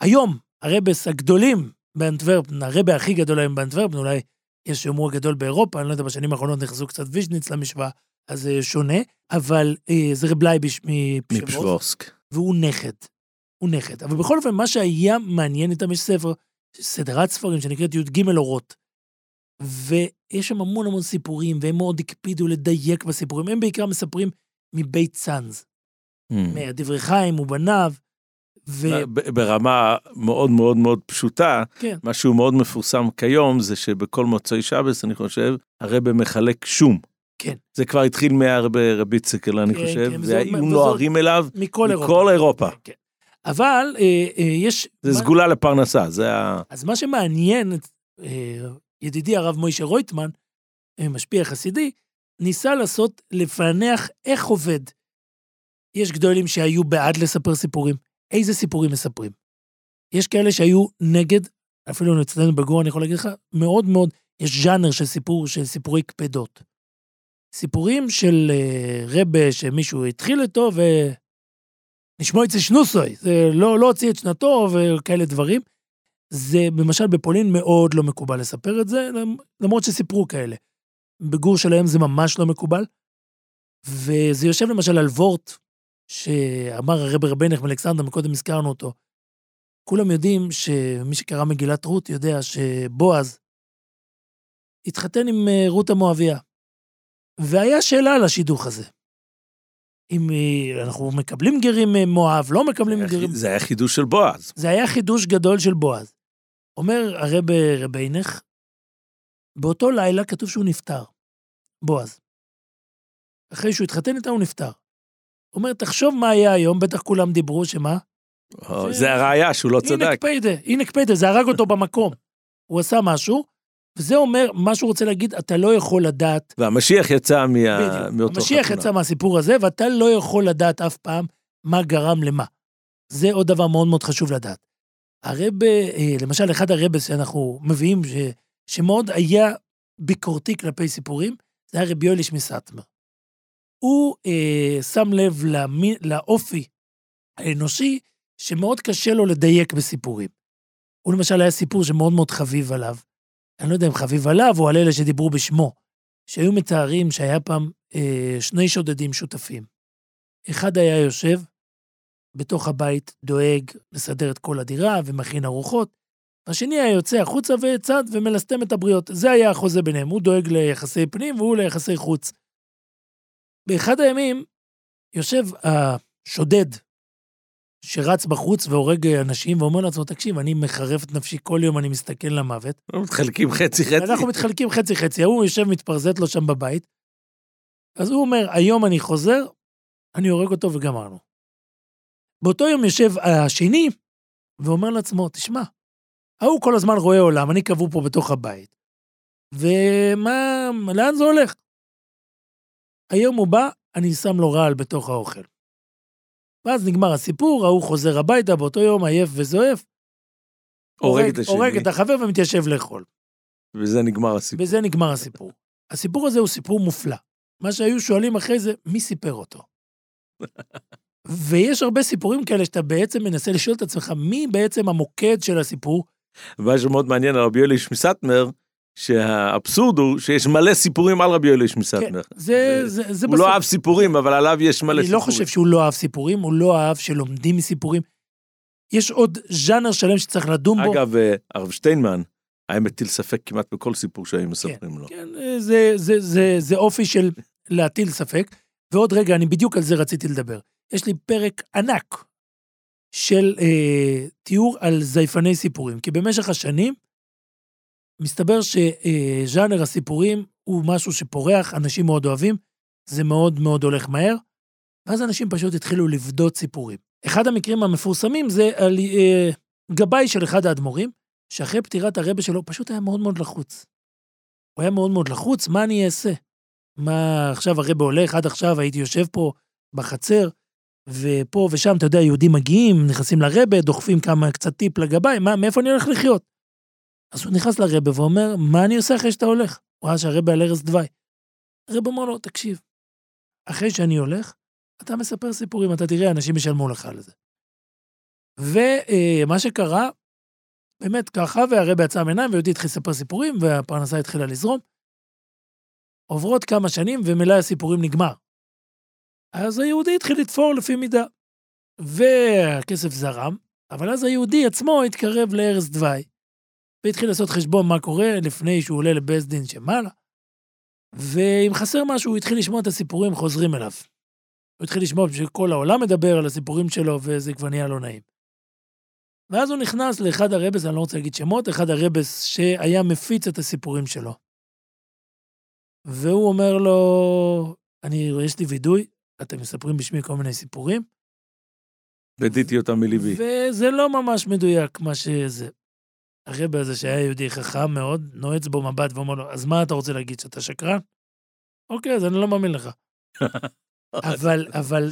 Speaker 3: היום, הרבס הגדולים באנטוורפן, הרבה הכי גדול היום באנטוורפן, אולי יש שיאמרו הגדול באירופה, אני לא יודע, בשנים האחרונות נכנסו קצת ויז'ניץ למשוואה, אז זה שונה, אבל אה, זה רב לייביש
Speaker 4: מפשעווארסק.
Speaker 3: והוא נכד. הוא נכד. אבל בכל אופן, מה שהיה מעניין איתם, יש ספר, סדרת ספרים שנקראת י"ג אורות. ויש שם המון המון סיפורים, והם מאוד הקפידו לדייק בסיפורים. הם בעיקר מספרים מבית צאנז.
Speaker 4: Mm.
Speaker 3: מהדברי חיים ובניו,
Speaker 4: ב- ברמה מאוד מאוד מאוד פשוטה, משהו מאוד מפורסם כיום זה שבכל מוצאי שבס אני חושב הרבה מחלק שום.
Speaker 3: כן.
Speaker 4: זה כבר התחיל מהרבה רבי צקל אני
Speaker 3: כן,
Speaker 4: חושב,
Speaker 3: כן,
Speaker 4: והיו
Speaker 3: וזאת-
Speaker 4: נוערים אליו
Speaker 3: מכל אירופה.
Speaker 4: מכל אירופה.
Speaker 3: כן. אבל אה, אה, יש...
Speaker 4: זה
Speaker 3: מה-
Speaker 4: סגולה לפרנסה, זה ה...
Speaker 3: אז מה שמעניין, אה, ידידי הרב מוישה רויטמן, אה, משפיע חסידי, ניסה לעשות, לפענח איך עובד. יש גדולים שהיו בעד לספר סיפורים. איזה סיפורים מספרים? יש כאלה שהיו נגד, אפילו אצלנו בגור, אני יכול להגיד לך, מאוד מאוד, יש ז'אנר של סיפור, של סיפורי קפדות. סיפורים של אה, רבה שמישהו התחיל איתו ונשמעו אצל שנוסוי, זה לא, לא הוציא את שנתו וכאלה דברים. זה למשל בפולין מאוד לא מקובל לספר את זה, למרות שסיפרו כאלה. בגור שלהם זה ממש לא מקובל. וזה יושב למשל על וורט, שאמר הרב רבנך מאלכסנדר, מקודם הזכרנו אותו. כולם יודעים שמי שקרא מגילת רות יודע שבועז התחתן עם אה, רות המואביה. והיה שאלה על השידוך הזה. אם אה, אנחנו מקבלים גרים ממואב, לא מקבלים גרים...
Speaker 4: זה היה חידוש של בועז.
Speaker 3: זה היה חידוש גדול של בועז. אומר הרב רבינך, באותו לילה כתוב שהוא נפטר, בועז. אחרי שהוא התחתן איתה הוא נפטר. אומר, תחשוב מה היה היום, בטח כולם דיברו, שמה?
Speaker 4: או, זה הראיה שהוא לא צדק.
Speaker 3: הנה קפיידה, הנה קפיידה, זה הרג אותו במקום. הוא עשה משהו, וזה אומר, מה שהוא רוצה להגיד, אתה לא יכול לדעת,
Speaker 4: והמשיח יצא מה...
Speaker 3: בדיוק,
Speaker 4: מאותו
Speaker 3: המשיח
Speaker 4: חתונה.
Speaker 3: יצא מהסיפור הזה, ואתה לא יכול לדעת אף פעם מה גרם למה. זה עוד דבר מאוד מאוד חשוב לדעת. הרב, אה, למשל, אחד הרבס שאנחנו מביאים, ש, שמאוד היה ביקורתי כלפי סיפורים, זה היה רבי יוליש מסטמר. הוא אה, שם לב למי, לאופי האנושי, שמאוד קשה לו לדייק בסיפורים. הוא למשל היה סיפור שמאוד מאוד חביב עליו. אני לא יודע אם חביב עליו או על אלה שדיברו בשמו, שהיו מתארים שהיה פעם אה, שני שודדים שותפים. אחד היה יושב בתוך הבית, דואג לסדר את כל הדירה ומכין ארוחות, והשני היה יוצא החוצה וצד ומלסטם את הבריות. זה היה החוזה ביניהם, הוא דואג ליחסי פנים והוא ליחסי חוץ. באחד הימים יושב השודד שרץ בחוץ והורג אנשים ואומר לעצמו, תקשיב, אני מחרף את נפשי כל יום, אני מסתכל למוות.
Speaker 4: אנחנו מתחלקים חצי חצי.
Speaker 3: אנחנו מתחלקים חצי-חצי, ההוא יושב מתפרזט לו שם בבית. אז הוא אומר, היום אני חוזר, אני הורג אותו וגמרנו. באותו יום יושב השני ואומר לעצמו, תשמע, ההוא כל הזמן רואה עולם, אני קבור פה בתוך הבית. ומה, לאן זה הולך? היום הוא בא, אני שם לו רעל בתוך האוכל. ואז נגמר הסיפור, ההוא חוזר הביתה באותו יום עייף וזועף.
Speaker 4: הורג את השני.
Speaker 3: הורג את החבר ומתיישב לאכול.
Speaker 4: וזה נגמר הסיפור.
Speaker 3: בזה נגמר הסיפור. הסיפור הזה הוא סיפור מופלא. מה שהיו שואלים אחרי זה, מי סיפר אותו? ויש הרבה סיפורים כאלה שאתה בעצם מנסה לשאול את עצמך, מי בעצם המוקד של הסיפור?
Speaker 4: ומה שמאוד מעניין על רבי יוליש מסטמר, שהאבסורד הוא שיש מלא סיפורים על רבי יוליש מסטמר.
Speaker 3: כן, זה, זה, זה
Speaker 4: הוא לא אהב סיפורים, אבל עליו יש מלא
Speaker 3: אני
Speaker 4: סיפורים.
Speaker 3: לא חושב שהוא לא אהב סיפורים, הוא לא אהב שלומדים מסיפורים. יש עוד ז'אנר שלם שצריך לדון בו.
Speaker 4: אגב, אה, הרב שטיינמן היה מטיל ספק כמעט בכל סיפור שהיו מספרים לו.
Speaker 3: כן, זה, זה, זה, זה אופי של להטיל ספק. ועוד רגע, אני בדיוק על זה רציתי לדבר. יש לי פרק ענק של אה, תיאור על זייפני סיפורים, כי במשך השנים מסתבר שז'אנר הסיפורים הוא משהו שפורח, אנשים מאוד אוהבים, זה מאוד מאוד הולך מהר, ואז אנשים פשוט התחילו לבדות סיפורים. אחד המקרים המפורסמים זה על אה, גבאי של אחד האדמו"רים, שאחרי פטירת הרבה שלו פשוט היה מאוד מאוד לחוץ. הוא היה מאוד מאוד לחוץ, מה אני אעשה? מה עכשיו הרבה הולך, עד עכשיו הייתי יושב פה בחצר, ופה ושם, אתה יודע, יהודים מגיעים, נכנסים לרבה, דוחפים כמה קצת טיפ לגבאי, מה, מאיפה אני הולך לחיות? אז הוא נכנס לרבה ואומר, מה אני עושה אחרי שאתה הולך? הוא ראה שהרבה על ערש דווי. הרבה אומר לו, תקשיב, אחרי שאני הולך, אתה מספר סיפורים, אתה תראה, אנשים ישלמו לך על זה. ומה שקרה, באמת ככה, והרבה יצא מעיניים, ויהודי התחיל לספר סיפורים, והפרנסה התחילה לזרום. עוברות כמה שנים, ומלאי הסיפורים נגמר. אז היהודי התחיל לתפור לפי מידה. והכסף זרם, אבל אז היהודי עצמו התקרב לערש דווי, והתחיל לעשות חשבון מה קורה לפני שהוא עולה לבייס דין שמעלה, ואם חסר משהו, הוא התחיל לשמוע את הסיפורים חוזרים אליו. הוא התחיל לשמוע שכל העולם מדבר על הסיפורים שלו, וזה כבר נהיה לא נעים. ואז הוא נכנס לאחד הרבס, אני לא רוצה להגיד שמות, אחד הרבס שהיה מפיץ את הסיפורים שלו. והוא אומר לו, אני, יש לי וידוי, אתם מספרים בשמי כל מיני סיפורים,
Speaker 4: בדיתי אותם מליבי.
Speaker 3: וזה לא ממש מדויק מה שזה. הרבי הזה שהיה יהודי חכם מאוד, נועץ בו מבט ואומר לו, אז מה אתה רוצה להגיד, שאתה שקרן? אוקיי, אז אני לא מאמין לך. אבל, אבל,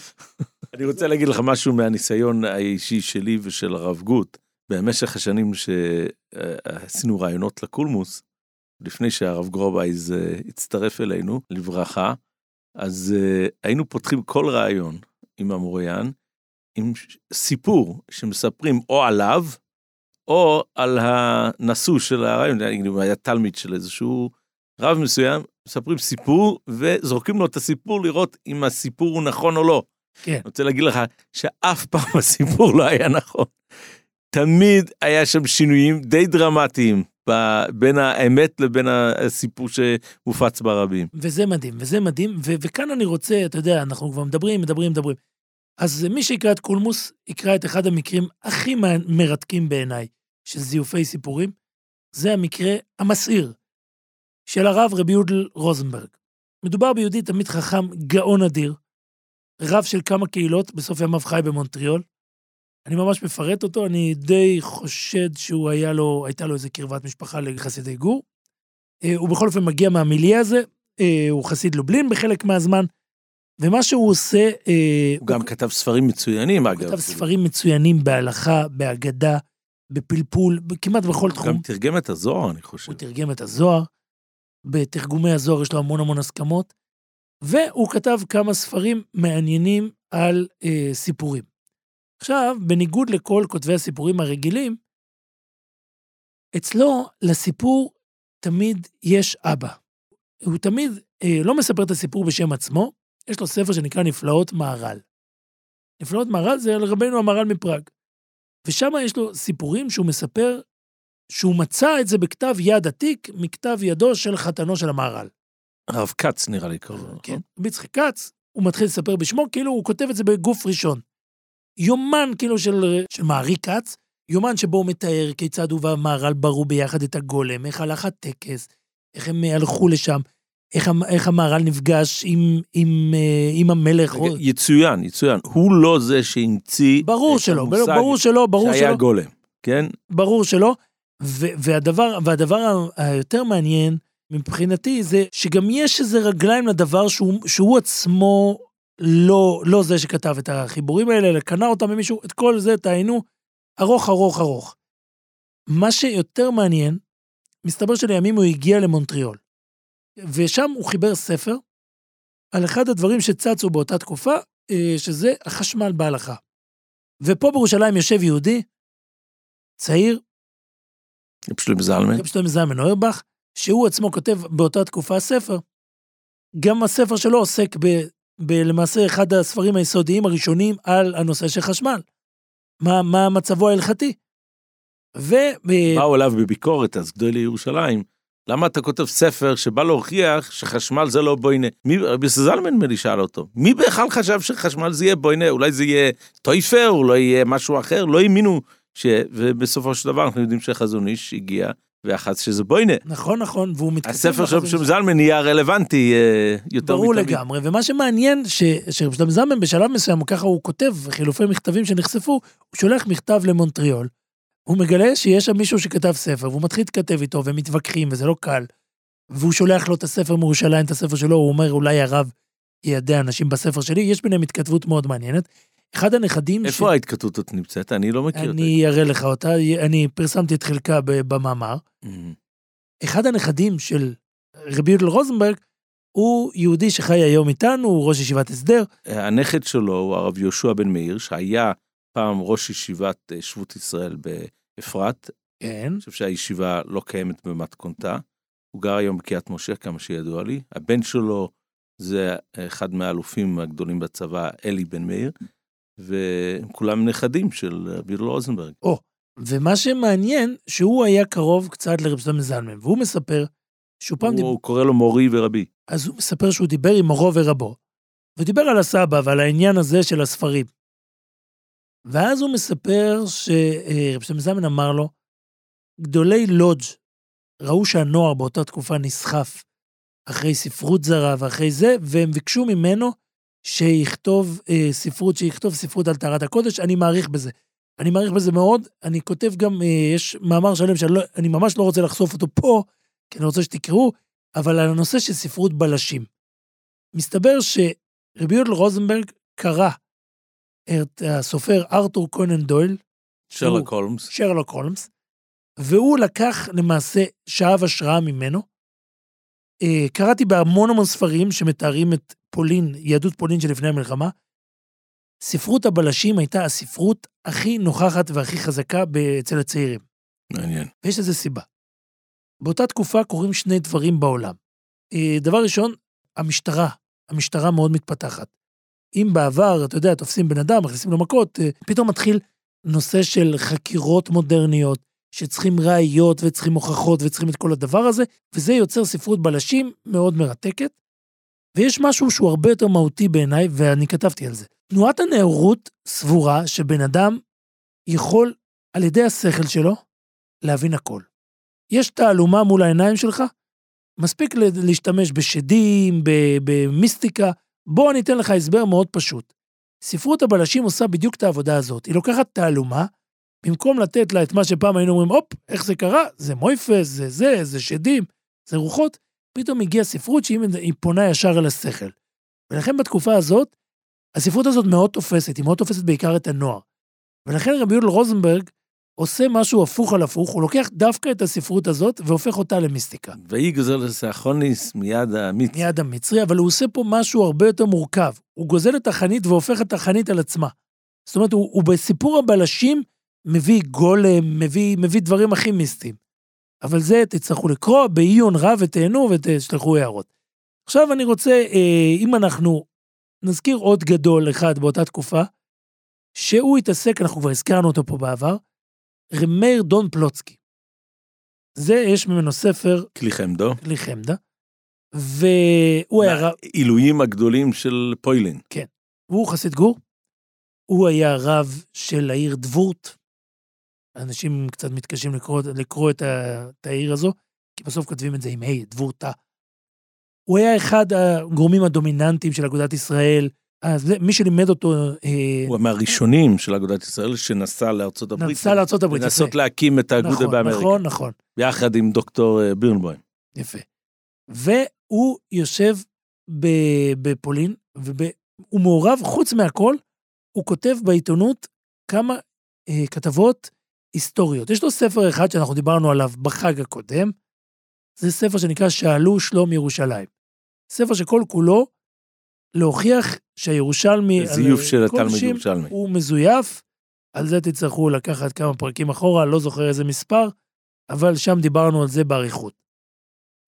Speaker 4: אני רוצה להגיד לך משהו מהניסיון האישי שלי ושל הרב גוט. במשך השנים שעשינו רעיונות לקולמוס, לפני שהרב גרובייז אה, הצטרף אלינו, לברכה, אז אה, היינו פותחים כל ראיון עם המרואיין, עם סיפור שמספרים או עליו, או על הנשוא של הראיון, אם היה תלמיד של איזשהו רב מסוים, מספרים סיפור וזורקים לו את הסיפור לראות אם הסיפור הוא נכון או לא.
Speaker 3: כן.
Speaker 4: אני רוצה להגיד לך שאף פעם הסיפור לא היה נכון. תמיד היה שם שינויים די דרמטיים בין האמת לבין הסיפור שמופץ ברבים.
Speaker 3: וזה מדהים, וזה מדהים, ו- וכאן אני רוצה, אתה יודע, אנחנו כבר מדברים, מדברים, מדברים. אז מי שיקרא את קולמוס, יקרא את אחד המקרים הכי מרתקים בעיניי של זיופי סיפורים. זה המקרה המסעיר של הרב רבי יודל רוזנברג. מדובר ביהודי תמיד חכם, גאון אדיר, רב של כמה קהילות, בסוף ימיו חי במונטריאול. אני ממש מפרט אותו, אני די חושד שהוא היה לו, הייתה לו איזה קרבת משפחה לחסידי גור. אה, הוא בכל אופן מגיע מהמיליה הזה, אה, הוא חסיד לובלין בחלק מהזמן, ומה שהוא עושה, אה,
Speaker 4: הוא גם כתב ספרים מצוינים, אגב.
Speaker 3: כתב ספרים מצוינים בהלכה, בהגדה, בפלפול, כמעט בכל
Speaker 4: הוא
Speaker 3: תחום.
Speaker 4: גם תרגם את הזוהר, אני חושב.
Speaker 3: הוא תרגם את הזוהר, בתרגומי הזוהר יש לו המון המון הסכמות, והוא כתב כמה ספרים מעניינים על אה, סיפורים. עכשיו, בניגוד לכל כותבי הסיפורים הרגילים, אצלו לסיפור תמיד יש אבא. הוא תמיד אה, לא מספר את הסיפור בשם עצמו, יש לו ספר שנקרא נפלאות מהר"ל. נפלאות מהר"ל זה על רבנו המהר"ל מפראג. ושם יש לו סיפורים שהוא מספר שהוא מצא את זה בכתב יד עתיק מכתב ידו של חתנו של המהר"ל.
Speaker 4: הרב כץ נראה לי קראו לו.
Speaker 3: כן, רבי יצחק כץ, הוא מתחיל לספר בשמו, כאילו הוא כותב את זה בגוף ראשון. יומן כאילו של, של מערי כץ, יומן שבו הוא מתאר כיצד הוא והמהר"ל ברו ביחד את הגולם, איך הלך הטקס, איך הם הלכו לשם, איך, איך המהר"ל נפגש עם, עם, אה, עם המלך.
Speaker 4: רגע, יצוין, יצוין. הוא לא זה שהמציא
Speaker 3: ברור
Speaker 4: את
Speaker 3: שלא,
Speaker 4: המושג
Speaker 3: ברור שלא, ברור
Speaker 4: שהיה
Speaker 3: שלא.
Speaker 4: גולם, כן?
Speaker 3: ברור שלא. ו- והדבר, והדבר היותר מעניין מבחינתי זה שגם יש איזה רגליים לדבר שהוא, שהוא עצמו לא, לא זה שכתב את החיבורים האלה, אלא קנה אותם ממישהו, את כל זה תעיינו, ארוך ארוך ארוך. מה שיותר מעניין, מסתבר שלימים הוא הגיע למונטריאול. ושם הוא חיבר ספר על אחד הדברים שצצו באותה תקופה, אה, שזה החשמל בהלכה. ופה בירושלים יושב יהודי, צעיר,
Speaker 4: רב שלמה זלמן.
Speaker 3: רב שלמה זלמן אוירבך, שהוא עצמו כותב באותה תקופה ספר. גם הספר שלו עוסק. למעשה אחד הספרים היסודיים הראשונים על הנושא של חשמל. מה, מה מצבו ההלכתי. ו...
Speaker 4: באו אליו בביקורת, אז גדול לירושלים. למה אתה כותב ספר שבא להוכיח שחשמל זה לא בוינה? מי, רבי יוסי זלמן נדמה לי שאל אותו. מי בכלל חשב שחשמל זה יהיה בוינה? אולי זה יהיה טויפר, אולי יהיה משהו אחר? לא האמינו ש... ובסופו של דבר אנחנו יודעים שחזון איש הגיע ואחז שזה בוינה.
Speaker 3: נכון, נכון, והוא מתכתב...
Speaker 4: הספר של
Speaker 3: בחזון
Speaker 4: שלמה זלמן נהיה רלוונטי אה, יותר
Speaker 3: ברור
Speaker 4: מתמיד.
Speaker 3: לגמרי, ומה שמעניין, שרב שלמה זלמן בשלב מסוים, ככה הוא כותב, חילופי מכתבים שנחשפו, הוא שולח מכתב למונטריאול, הוא מגלה שיש שם מישהו שכתב ספר, והוא מתחיל להתכתב איתו, והם מתווכחים, וזה לא קל. והוא שולח לו את הספר מירושלים, את הספר שלו, הוא אומר, אולי הרב יידע אנשים בספר שלי, יש ביניהם התכתבות מאוד מעניינת. אחד הנכדים...
Speaker 4: איפה ההתכתבות הזאת נמצאת? אני לא מכיר אותה.
Speaker 3: אני אראה לך אותה, אני פרסמתי את חלקה במאמר.
Speaker 4: אמ,
Speaker 3: אחד הנכדים של רבי יודל רוזנברג, הוא יהודי שחי היום איתנו, הוא ראש ישיבת הסדר,
Speaker 4: הנכד שלו הוא הרב יהושע בן מאיר, שהיה פעם ראש ישיבת אה, שבות ישראל באפרת.
Speaker 3: כן,
Speaker 4: אני חושב שהישיבה לא קיימת במתכונתה. הוא גר היום בקריית משה, כמה שידוע לי. הבן שלו זה אחד מהאלופים הגדולים בצבא, אלי בן מאיר, והם כולם נכדים של רבי יהודה רוזנברג.
Speaker 3: ומה שמעניין, שהוא היה קרוב קצת לרב שלמה זלמן, והוא מספר שהוא פעם
Speaker 4: הוא, הוא קורא לו מורי ורבי.
Speaker 3: אז הוא מספר שהוא דיבר עם מורו ורבו, ודיבר על הסבא ועל העניין הזה של הספרים. ואז הוא מספר שרב שלמה זלמן אמר לו, גדולי לודג' ראו שהנוער באותה תקופה נסחף אחרי ספרות זרה ואחרי זה, והם ביקשו ממנו שיכתוב אה, ספרות, שיכתוב ספרות על טהרת הקודש, אני מעריך בזה. אני מעריך בזה מאוד, אני כותב גם, אה, יש מאמר שלם שאני לא, ממש לא רוצה לחשוף אותו פה, כי אני רוצה שתקראו, אבל על הנושא של ספרות בלשים. מסתבר שרבי יודל רוזנברג קרא את הסופר ארתור קונן דויל,
Speaker 4: שרלוק הולמס.
Speaker 3: שרלוק הולמס, והוא לקח למעשה, שאב השראה ממנו. אה, קראתי בהמון המון ספרים שמתארים את פולין, יהדות פולין שלפני המלחמה. ספרות הבלשים הייתה הספרות הכי נוכחת והכי חזקה אצל הצעירים.
Speaker 4: מעניין.
Speaker 3: ויש לזה סיבה. באותה תקופה קורים שני דברים בעולם. אה, דבר ראשון, המשטרה. המשטרה מאוד מתפתחת. אם בעבר, אתה יודע, תופסים בן אדם, מכניסים לו מכות, אה, פתאום מתחיל נושא של חקירות מודרניות, שצריכים ראיות וצריכים הוכחות וצריכים את כל הדבר הזה, וזה יוצר ספרות בלשים מאוד מרתקת. ויש משהו שהוא הרבה יותר מהותי בעיניי, ואני כתבתי על זה. תנועת הנאורות סבורה שבן אדם יכול, על ידי השכל שלו, להבין הכל. יש תעלומה מול העיניים שלך, מספיק להשתמש בשדים, במיסטיקה. בוא אני אתן לך הסבר מאוד פשוט. ספרות הבלשים עושה בדיוק את העבודה הזאת. היא לוקחת תעלומה, במקום לתת לה את מה שפעם היינו אומרים, הופ, איך זה קרה? זה מויפס, זה זה, זה שדים, זה רוחות. פתאום הגיעה ספרות שהיא פונה ישר אל השכל. ולכן בתקופה הזאת, הספרות הזאת מאוד תופסת, היא מאוד תופסת בעיקר את הנוער. ולכן רבי יהודה רוזנברג עושה משהו הפוך על הפוך, הוא לוקח דווקא את הספרות הזאת והופך אותה למיסטיקה.
Speaker 4: ויהי גוזר לסאחוניס מיד האמיץ.
Speaker 3: מיד המצרי, אבל הוא עושה פה משהו הרבה יותר מורכב. הוא גוזל את החנית והופך את החנית על עצמה. זאת אומרת, הוא, הוא בסיפור הבלשים מביא גולם, מביא, מביא דברים הכי מיסטיים. אבל זה תצטרכו לקרוא בעיון רב ותהנו ותשלחו הערות. עכשיו אני רוצה, אה, אם אנחנו נזכיר עוד גדול אחד באותה תקופה, שהוא התעסק, אנחנו כבר הזכרנו אותו פה בעבר, מאיר דון פלוצקי. זה, יש ממנו ספר,
Speaker 4: כלי חמדו.
Speaker 3: כלי חמדה, והוא היה רב,
Speaker 4: העילויים הגדולים של פוילין.
Speaker 3: והוא חסיד גור, הוא היה רב של העיר דבורט. אנשים קצת מתקשים לקרוא, לקרוא את, ה, את העיר הזו, כי בסוף כותבים את זה עם ה', דבורתה. הוא היה אחד הגורמים הדומיננטיים של אגודת ישראל. אז זה, מי שלימד אותו, אה,
Speaker 4: הוא מהראשונים של אגודת ישראל שנסע לארצות הברית.
Speaker 3: נסע לארצות הברית.
Speaker 4: לנסות. להקים את האגודה
Speaker 3: נכון,
Speaker 4: באמריקה.
Speaker 3: נכון, נכון.
Speaker 4: ביחד עם דוקטור אה, בירנבוים.
Speaker 3: יפה. והוא יושב בפולין, והוא מעורב, חוץ מהכל, הוא כותב בעיתונות כמה אה, כתבות היסטוריות. יש לו ספר אחד שאנחנו דיברנו עליו בחג הקודם, זה ספר שנקרא שאלו שלום ירושלים. ספר שכל כולו להוכיח שהירושלמי...
Speaker 4: זיוף של
Speaker 3: כל
Speaker 4: התלמיד ירושלמי.
Speaker 3: הוא מזויף, על זה תצטרכו לקחת כמה פרקים אחורה, לא זוכר איזה מספר, אבל שם דיברנו על זה באריכות.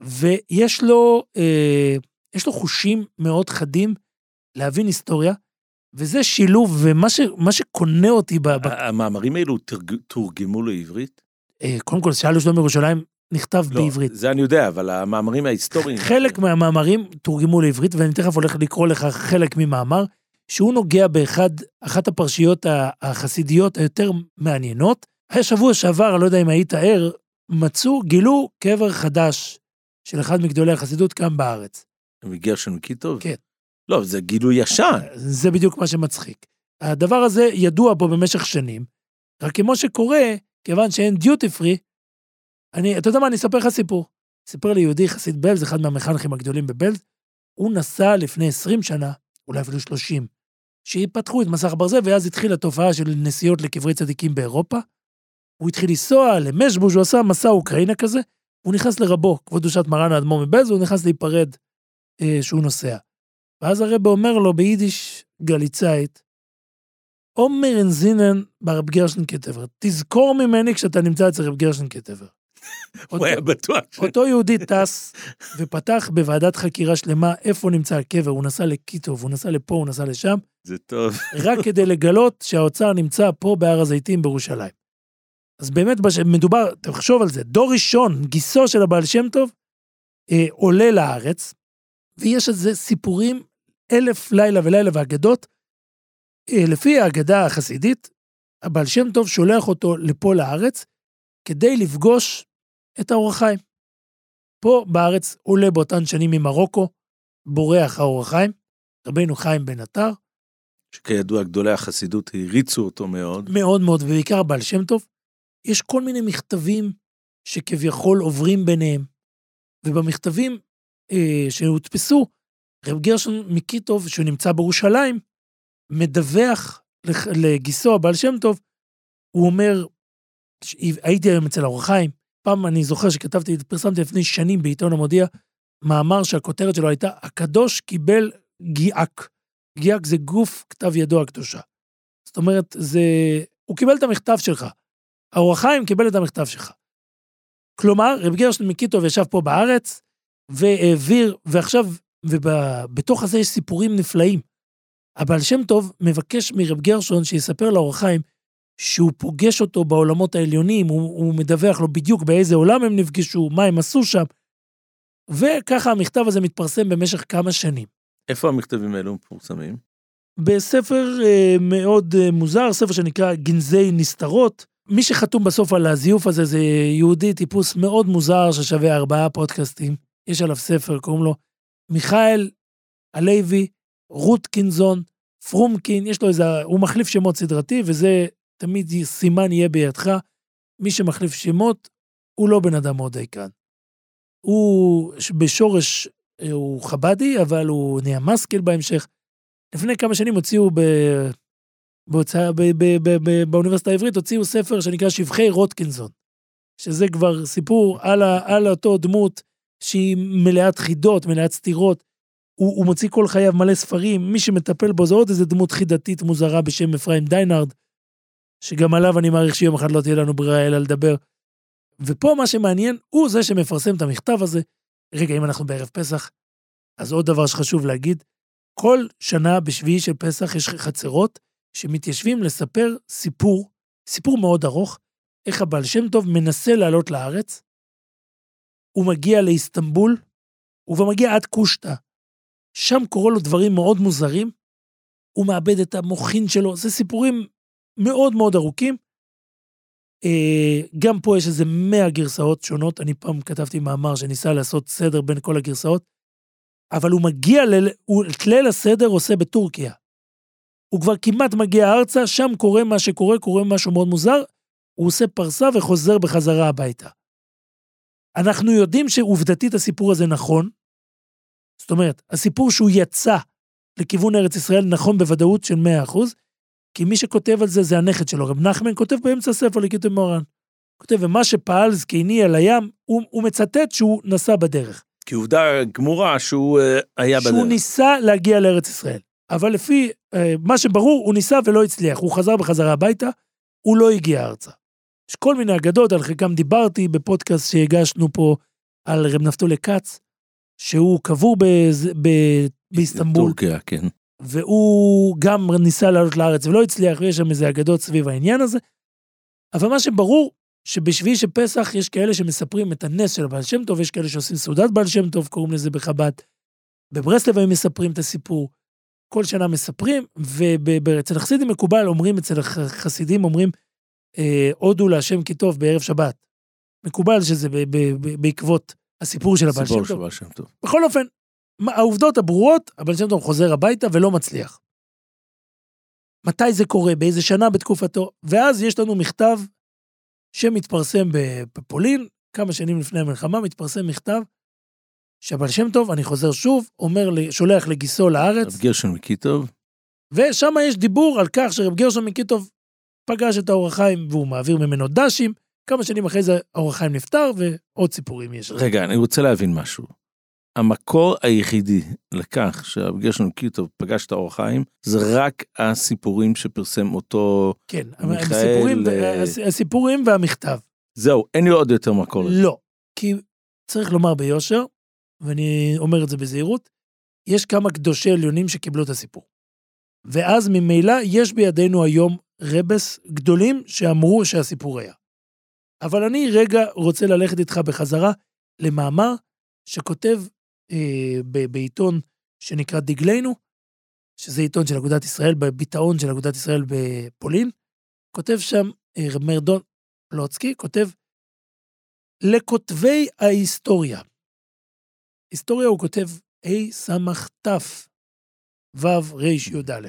Speaker 3: ויש לו, אה, יש לו חושים מאוד חדים להבין היסטוריה, וזה שילוב, ומה ש, שקונה אותי, ב, ב,
Speaker 4: המאמרים האלו תורג- תורגמו לעברית?
Speaker 3: אה, קודם כל, שאלו שלום ירושלים נכתב
Speaker 4: לא,
Speaker 3: בעברית.
Speaker 4: זה אני יודע, אבל המאמרים ההיסטוריים...
Speaker 3: חלק מהמאמרים תורגמו לעברית, ואני תכף הולך לקרוא לך חלק ממאמר, שהוא נוגע באחד, אחת הפרשיות החסידיות היותר מעניינות. היה שבוע שעבר, אני לא יודע אם היית ער, מצאו, גילו קבר חדש של אחד מגדולי החסידות כאן בארץ.
Speaker 4: מגרשון מקיטוב?
Speaker 3: כן.
Speaker 4: לא, זה גילוי ישן.
Speaker 3: זה בדיוק מה שמצחיק. הדבר הזה ידוע פה במשך שנים, רק כמו שקורה, כיוון שאין דיוטי פרי, אני, אתה יודע מה, אני אספר לך סיפור. סיפר לי יהודי חסיד בלז, אחד מהמחנכים הגדולים בבלז, הוא נסע לפני 20 שנה, אולי אפילו 30, שיפתחו את מסך הברזל, ואז התחילה התופעה של נסיעות לקברי צדיקים באירופה. הוא התחיל לנסוע למשבוש, הוא עשה מסע אוקראינה כזה, הוא נכנס לרבו, כבוד קדושת מרן האדמו"ר מבלז, הוא נכנס להיפרד אה, שהוא נוסע. ואז הרב אומר לו ביידיש גליצאית, עומר אנזינן ברב גרשן קטבר, תזכור ממני כשאתה נמצא אצל רב גרשן קטבר.
Speaker 4: הוא היה בטוח.
Speaker 3: אותו יהודי טס ופתח בוועדת חקירה שלמה איפה נמצא הקבר, הוא נסע לקיטוב, הוא נסע לפה, הוא נסע לשם,
Speaker 4: זה טוב.
Speaker 3: רק כדי לגלות שהאוצר נמצא פה בהר הזיתים בירושלים. אז באמת בש- מדובר, תחשוב על זה, דור ראשון, גיסו של הבעל שם טוב, אה, עולה לארץ, ויש על זה סיפורים אלף לילה ולילה ואגדות. אה, לפי האגדה החסידית, הבעל שם טוב שולח אותו לפה לארץ כדי לפגוש את האור החיים. פה בארץ עולה באותן שנים ממרוקו, בורח האור החיים, רבנו חיים בן עטר,
Speaker 4: שכידוע גדולי החסידות העריצו אותו מאוד.
Speaker 3: מאוד מאוד, ובעיקר הבעל שם טוב, יש כל מיני מכתבים שכביכול עוברים ביניהם. ובמכתבים אה, שהודפסו, רב גרשון מקיטוב, שהוא נמצא בירושלים, מדווח לגיסו, הבעל שם טוב, הוא אומר, הייתי היום אצל האור החיים, פעם אני זוכר שכתבתי, פרסמתי לפני שנים בעיתון המודיע, מאמר שהכותרת שלו הייתה, הקדוש קיבל גיאק. גיאק זה גוף כתב ידו הקדושה. זאת אומרת, זה... הוא קיבל את המכתב שלך. האור החיים קיבל את המכתב שלך. כלומר, רב גרשון מקיטוב ישב פה בארץ, והעביר, ועכשיו, ובתוך הזה יש סיפורים נפלאים. הבעל שם טוב מבקש מרב גרשון שיספר לאור החיים שהוא פוגש אותו בעולמות העליונים, הוא, הוא מדווח לו בדיוק באיזה עולם הם נפגשו, מה הם עשו שם. וככה המכתב הזה מתפרסם במשך כמה שנים.
Speaker 4: איפה המכתבים האלו מפורסמים?
Speaker 3: בספר אה, מאוד אה, מוזר, ספר שנקרא גנזי נסתרות. מי שחתום בסוף על הזיוף הזה זה יהודי טיפוס מאוד מוזר ששווה ארבעה פודקאסטים. יש עליו ספר, קוראים לו מיכאל הלוי, רוטקינזון, פרומקין, יש לו איזה, הוא מחליף שמות סדרתי, וזה תמיד סימן יהיה בידך. מי שמחליף שמות, הוא לא בן אדם מאוד דייקן. הוא בשורש, אה, הוא חב"די, אבל הוא נהיה משכיל בהמשך. לפני כמה שנים הוציאו ב... בהוצאה, ב, ב, ב, ב, באוניברסיטה העברית, הוציאו ספר שנקרא שבחי רודקינסון, שזה כבר סיפור על, ה, על אותו דמות שהיא מלאת חידות, מלאת סתירות. הוא, הוא מוציא כל חייו מלא ספרים, מי שמטפל בו זה עוד איזה דמות חידתית מוזרה בשם אפרים דיינארד, שגם עליו אני מעריך שיום אחד לא תהיה לנו ברירה אלא לדבר. ופה מה שמעניין, הוא זה שמפרסם את המכתב הזה. רגע, אם אנחנו בערב פסח, אז עוד דבר שחשוב להגיד, כל שנה בשביעי של פסח יש חצרות שמתיישבים לספר סיפור, סיפור מאוד ארוך, איך הבעל שם טוב מנסה לעלות לארץ, הוא מגיע לאיסטנבול, הוא כבר מגיע עד קושטא. שם קורים לו דברים מאוד מוזרים, הוא מאבד את המוחין שלו, זה סיפורים מאוד מאוד ארוכים. אה, גם פה יש איזה 100 גרסאות שונות, אני פעם כתבתי מאמר שניסה לעשות סדר בין כל הגרסאות, אבל הוא מגיע, ל... הוא את ליל הסדר עושה בטורקיה. הוא כבר כמעט מגיע ארצה, שם קורה מה שקורה, קורה משהו מאוד מוזר, הוא עושה פרסה וחוזר בחזרה הביתה. אנחנו יודעים שעובדתית הסיפור הזה נכון, זאת אומרת, הסיפור שהוא יצא לכיוון ארץ ישראל נכון בוודאות של 100%, כי מי שכותב על זה זה הנכד שלו, רב נחמן כותב באמצע הספר לקיטוי מורן. כותב, ומה שפעל זקני על הים, הוא, הוא מצטט שהוא נסע בדרך.
Speaker 4: כי עובדה גמורה שהוא uh, היה בדרך.
Speaker 3: שהוא ניסה להגיע לארץ ישראל. אבל לפי uh, מה שברור, הוא ניסה ולא הצליח. הוא חזר בחזרה הביתה, הוא לא הגיע ארצה. יש כל מיני אגדות, על חלקם דיברתי בפודקאסט שהגשנו פה על רב נפתולי כץ, שהוא קבור בז, ב, באיסטנבול.
Speaker 4: טורקיה, כן.
Speaker 3: והוא גם ניסה לעלות לארץ ולא הצליח, ויש שם איזה אגדות סביב העניין הזה. אבל מה שברור, שבשביעי של פסח יש כאלה שמספרים את הנס של הבעל שם טוב, יש כאלה שעושים סעודת בעל שם טוב, קוראים לזה בחב"ד. בברסלב הם מספרים את הסיפור. כל שנה מספרים, ואצל החסידים מקובל, אומרים, אצל החסידים אומרים, הודו להשם כי טוב בערב שבת. מקובל שזה בעקבות הסיפור של הבעל שם טוב.
Speaker 4: שם טוב.
Speaker 3: בכל אופן, העובדות הברורות, הבעל שם טוב חוזר הביתה ולא מצליח. מתי זה קורה? באיזה שנה בתקופתו? ואז יש לנו מכתב שמתפרסם בפולין, כמה שנים לפני המלחמה, מתפרסם מכתב שהבעל שם טוב, אני חוזר שוב, אומר, שולח לגיסו לארץ,
Speaker 4: רב גרשון מקיטוב,
Speaker 3: ושם יש דיבור על כך שרב גרשון מקיטוב פגש את האור החיים והוא מעביר ממנו דשים, כמה שנים אחרי זה האור החיים נפטר ועוד סיפורים יש.
Speaker 4: רגע, אני רוצה להבין משהו. המקור היחידי לכך שרב גרשון מקיטוב פגש את האור החיים, זה רק הסיפורים שפרסם אותו...
Speaker 3: כן,
Speaker 4: מיכאל,
Speaker 3: הסיפורים,
Speaker 4: אה,
Speaker 3: הס- הסיפורים והמכתב.
Speaker 4: זהו, אין לי עוד יותר מקור.
Speaker 3: לא, כי צריך לומר ביושר, ואני אומר את זה בזהירות, יש כמה קדושי עליונים שקיבלו את הסיפור. ואז ממילא יש בידינו היום רבס גדולים שאמרו שהסיפור היה. אבל אני רגע רוצה ללכת איתך בחזרה למאמר שכותב אה, ב- בעיתון שנקרא דגלנו, שזה עיתון של אגודת ישראל, בביטאון של אגודת ישראל בפולין. כותב שם אה, רב מאיר דון פלוצקי, כותב לכותבי ההיסטוריה. היסטוריה הוא כותב ה' ו' רי"א.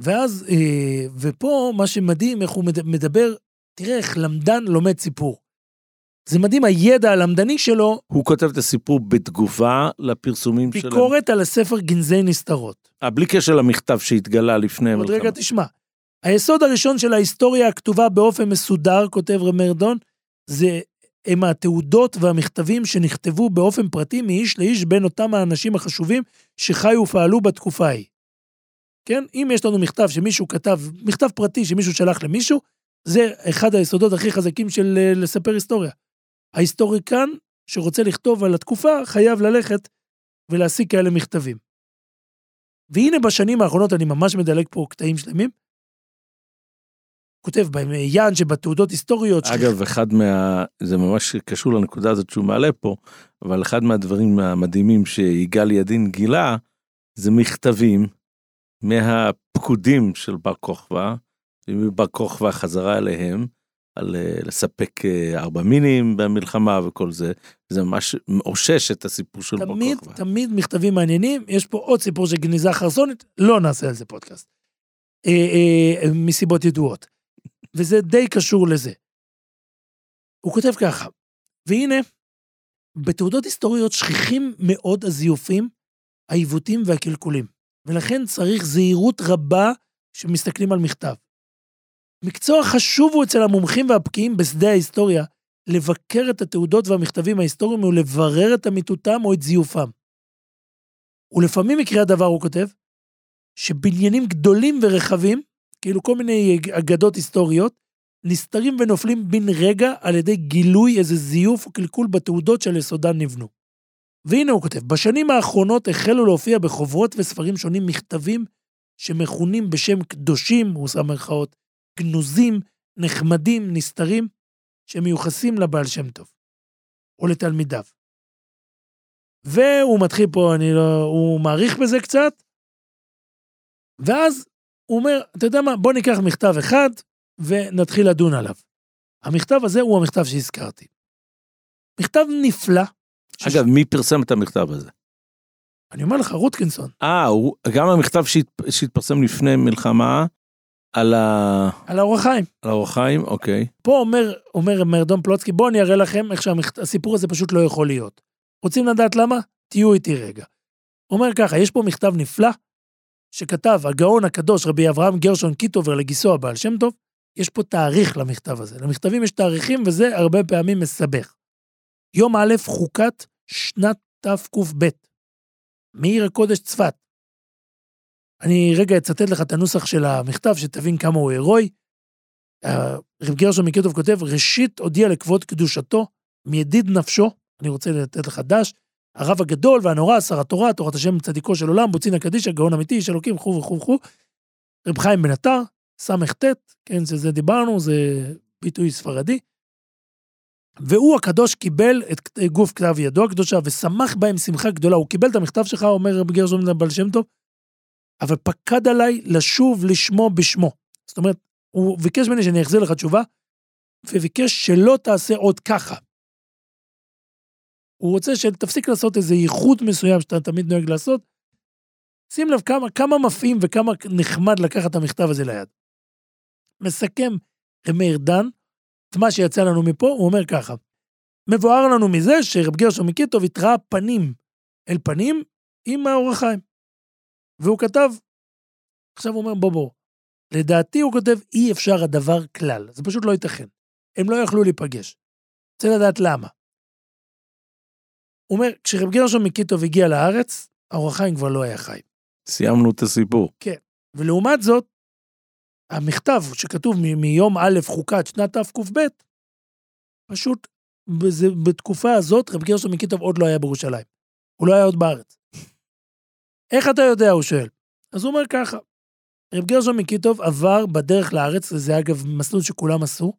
Speaker 3: ואז, אה, ופה מה שמדהים, איך הוא מד- מדבר, תראה איך למדן לומד סיפור. זה מדהים הידע הלמדני שלו,
Speaker 4: הוא כותב את הסיפור בתגובה לפרסומים שלהם.
Speaker 3: ביקורת על הספר גנזי נסתרות.
Speaker 4: אה, בלי קשר למכתב שהתגלה לפני
Speaker 3: עוד
Speaker 4: המלחמה.
Speaker 3: רגע תשמע. היסוד הראשון של ההיסטוריה הכתובה באופן מסודר, כותב רמר דון, זה הם התעודות והמכתבים שנכתבו באופן פרטי מאיש לאיש בין אותם האנשים החשובים שחיו ופעלו בתקופה ההיא. כן? אם יש לנו מכתב שמישהו כתב, מכתב פרטי שמישהו שלח למישהו, זה אחד היסודות הכי חזקים של אה, לספר היסטוריה. ההיסטוריקן שרוצה לכתוב על התקופה חייב ללכת ולהשיג כאלה מכתבים. והנה בשנים האחרונות, אני ממש מדלג פה קטעים שלמים, כותב בעניין שבתעודות היסטוריות,
Speaker 4: אגב, אחד מה... זה ממש קשור לנקודה הזאת שהוא מעלה פה, אבל אחד מהדברים המדהימים שיגאל ידין גילה, זה מכתבים מהפקודים של בר כוכבא, ומבר כוכבא חזרה אליהם, על אה, לספק אה, ארבע מינים במלחמה וכל זה, זה ממש מאושש את הסיפור של בר
Speaker 3: תמיד,
Speaker 4: כוכבא.
Speaker 3: תמיד מכתבים מעניינים. יש פה עוד סיפור של גניזה חרסונית, לא נעשה על זה פודקאסט. אה, אה, מסיבות ידועות. וזה די קשור לזה. הוא כותב ככה, והנה, בתעודות היסטוריות שכיחים מאוד הזיופים, העיוותים והקלקולים, ולכן צריך זהירות רבה כשמסתכלים על מכתב. מקצוע חשוב הוא אצל המומחים והבקיאים בשדה ההיסטוריה, לבקר את התעודות והמכתבים ההיסטוריים ולברר את אמיתותם או את זיופם. ולפעמים יקרה הדבר, הוא כותב, שבניינים גדולים ורחבים, כאילו כל מיני אגדות היסטוריות, נסתרים ונופלים בן רגע על ידי גילוי איזה זיוף או קלקול בתעודות שעל יסודן נבנו. והנה הוא כותב, בשנים האחרונות החלו להופיע בחוברות וספרים שונים מכתבים שמכונים בשם קדושים, הוא שם מירכאות, גנוזים, נחמדים, נסתרים, שמיוחסים לבעל שם טוב, או לתלמידיו. והוא מתחיל פה, אני לא, הוא מעריך בזה קצת, ואז הוא אומר, אתה יודע מה, בוא ניקח מכתב אחד ונתחיל לדון עליו. המכתב הזה הוא המכתב שהזכרתי. מכתב נפלא. שש-
Speaker 4: אגב, מי פרסם את המכתב הזה?
Speaker 3: אני אומר לך, רוטקינסון,
Speaker 4: אה, גם המכתב שהת- שהתפרסם לפני מלחמה על ה-
Speaker 3: על האור החיים.
Speaker 4: על האור החיים, אוקיי.
Speaker 3: פה אומר, אומר מרדון פלוצקי, בואו אני אראה לכם איך שהסיפור הזה פשוט לא יכול להיות. רוצים לדעת למה? תהיו איתי רגע. אומר ככה, יש פה מכתב נפלא, שכתב הגאון הקדוש רבי אברהם גרשון קיטובר לגיסו הבעל שם טוב, יש פה תאריך למכתב הזה. למכתבים יש תאריכים וזה הרבה פעמים מסבך. יום א' חוקת שנת תקב, מעיר הקודש צפת. אני רגע אצטט לך את הנוסח של המכתב, שתבין כמה הוא הירואי. אה, רב גרשון מקיטוב כותב, ראשית הודיע לכבוד קדושתו, מידיד נפשו, אני רוצה לתת לך דש, הרב הגדול והנורא, שר התורה, תורת השם צדיקו של עולם, בוצין הקדישא, גאון אמיתי, איש אלוקים, וכו' וכו' וכו'. רב חיים בן עטר, ס"ט, כן, שזה דיברנו, זה ביטוי ספרדי. והוא הקדוש קיבל את גוף כתב ידו הקדושה ושמח בהם שמחה גדולה. הוא קיבל את המכתב שלך, אומר רבי גרשון בעל שם טוב, אבל פקד עליי לשוב לשמו בשמו. זאת אומרת, הוא ביקש ממני שאני אחזיר לך תשובה, וביקש שלא תעשה עוד ככה. הוא רוצה שתפסיק לעשות איזה ייחוד מסוים שאתה תמיד נוהג לעשות. שים לב כמה, כמה מפעים וכמה נחמד לקחת את המכתב הזה ליד. מסכם מאיר דן את מה שיצא לנו מפה, הוא אומר ככה: מבואר לנו מזה שרב גרשון מקיטוב התראה פנים אל פנים עם האור החיים. והוא כתב, עכשיו הוא אומר בוא בוא, לדעתי הוא כותב אי אפשר הדבר כלל, זה פשוט לא ייתכן. הם לא יכלו להיפגש. רוצה לדעת למה. הוא אומר, כשרב גרשון מקיטוב הגיע לארץ, האור החיים כבר לא היה חי.
Speaker 4: סיימנו את הסיפור.
Speaker 3: ולעומת זאת, המכתב שכתוב מיום א' חוקת שנת תקב, פשוט בזה, בתקופה הזאת רב גרשון מקיטוב עוד לא היה בירושלים. הוא לא היה עוד בארץ. איך אתה יודע, הוא שואל. אז הוא אומר ככה, רב גרשון מקיטוב עבר בדרך לארץ, וזה אגב מסלול שכולם עשו,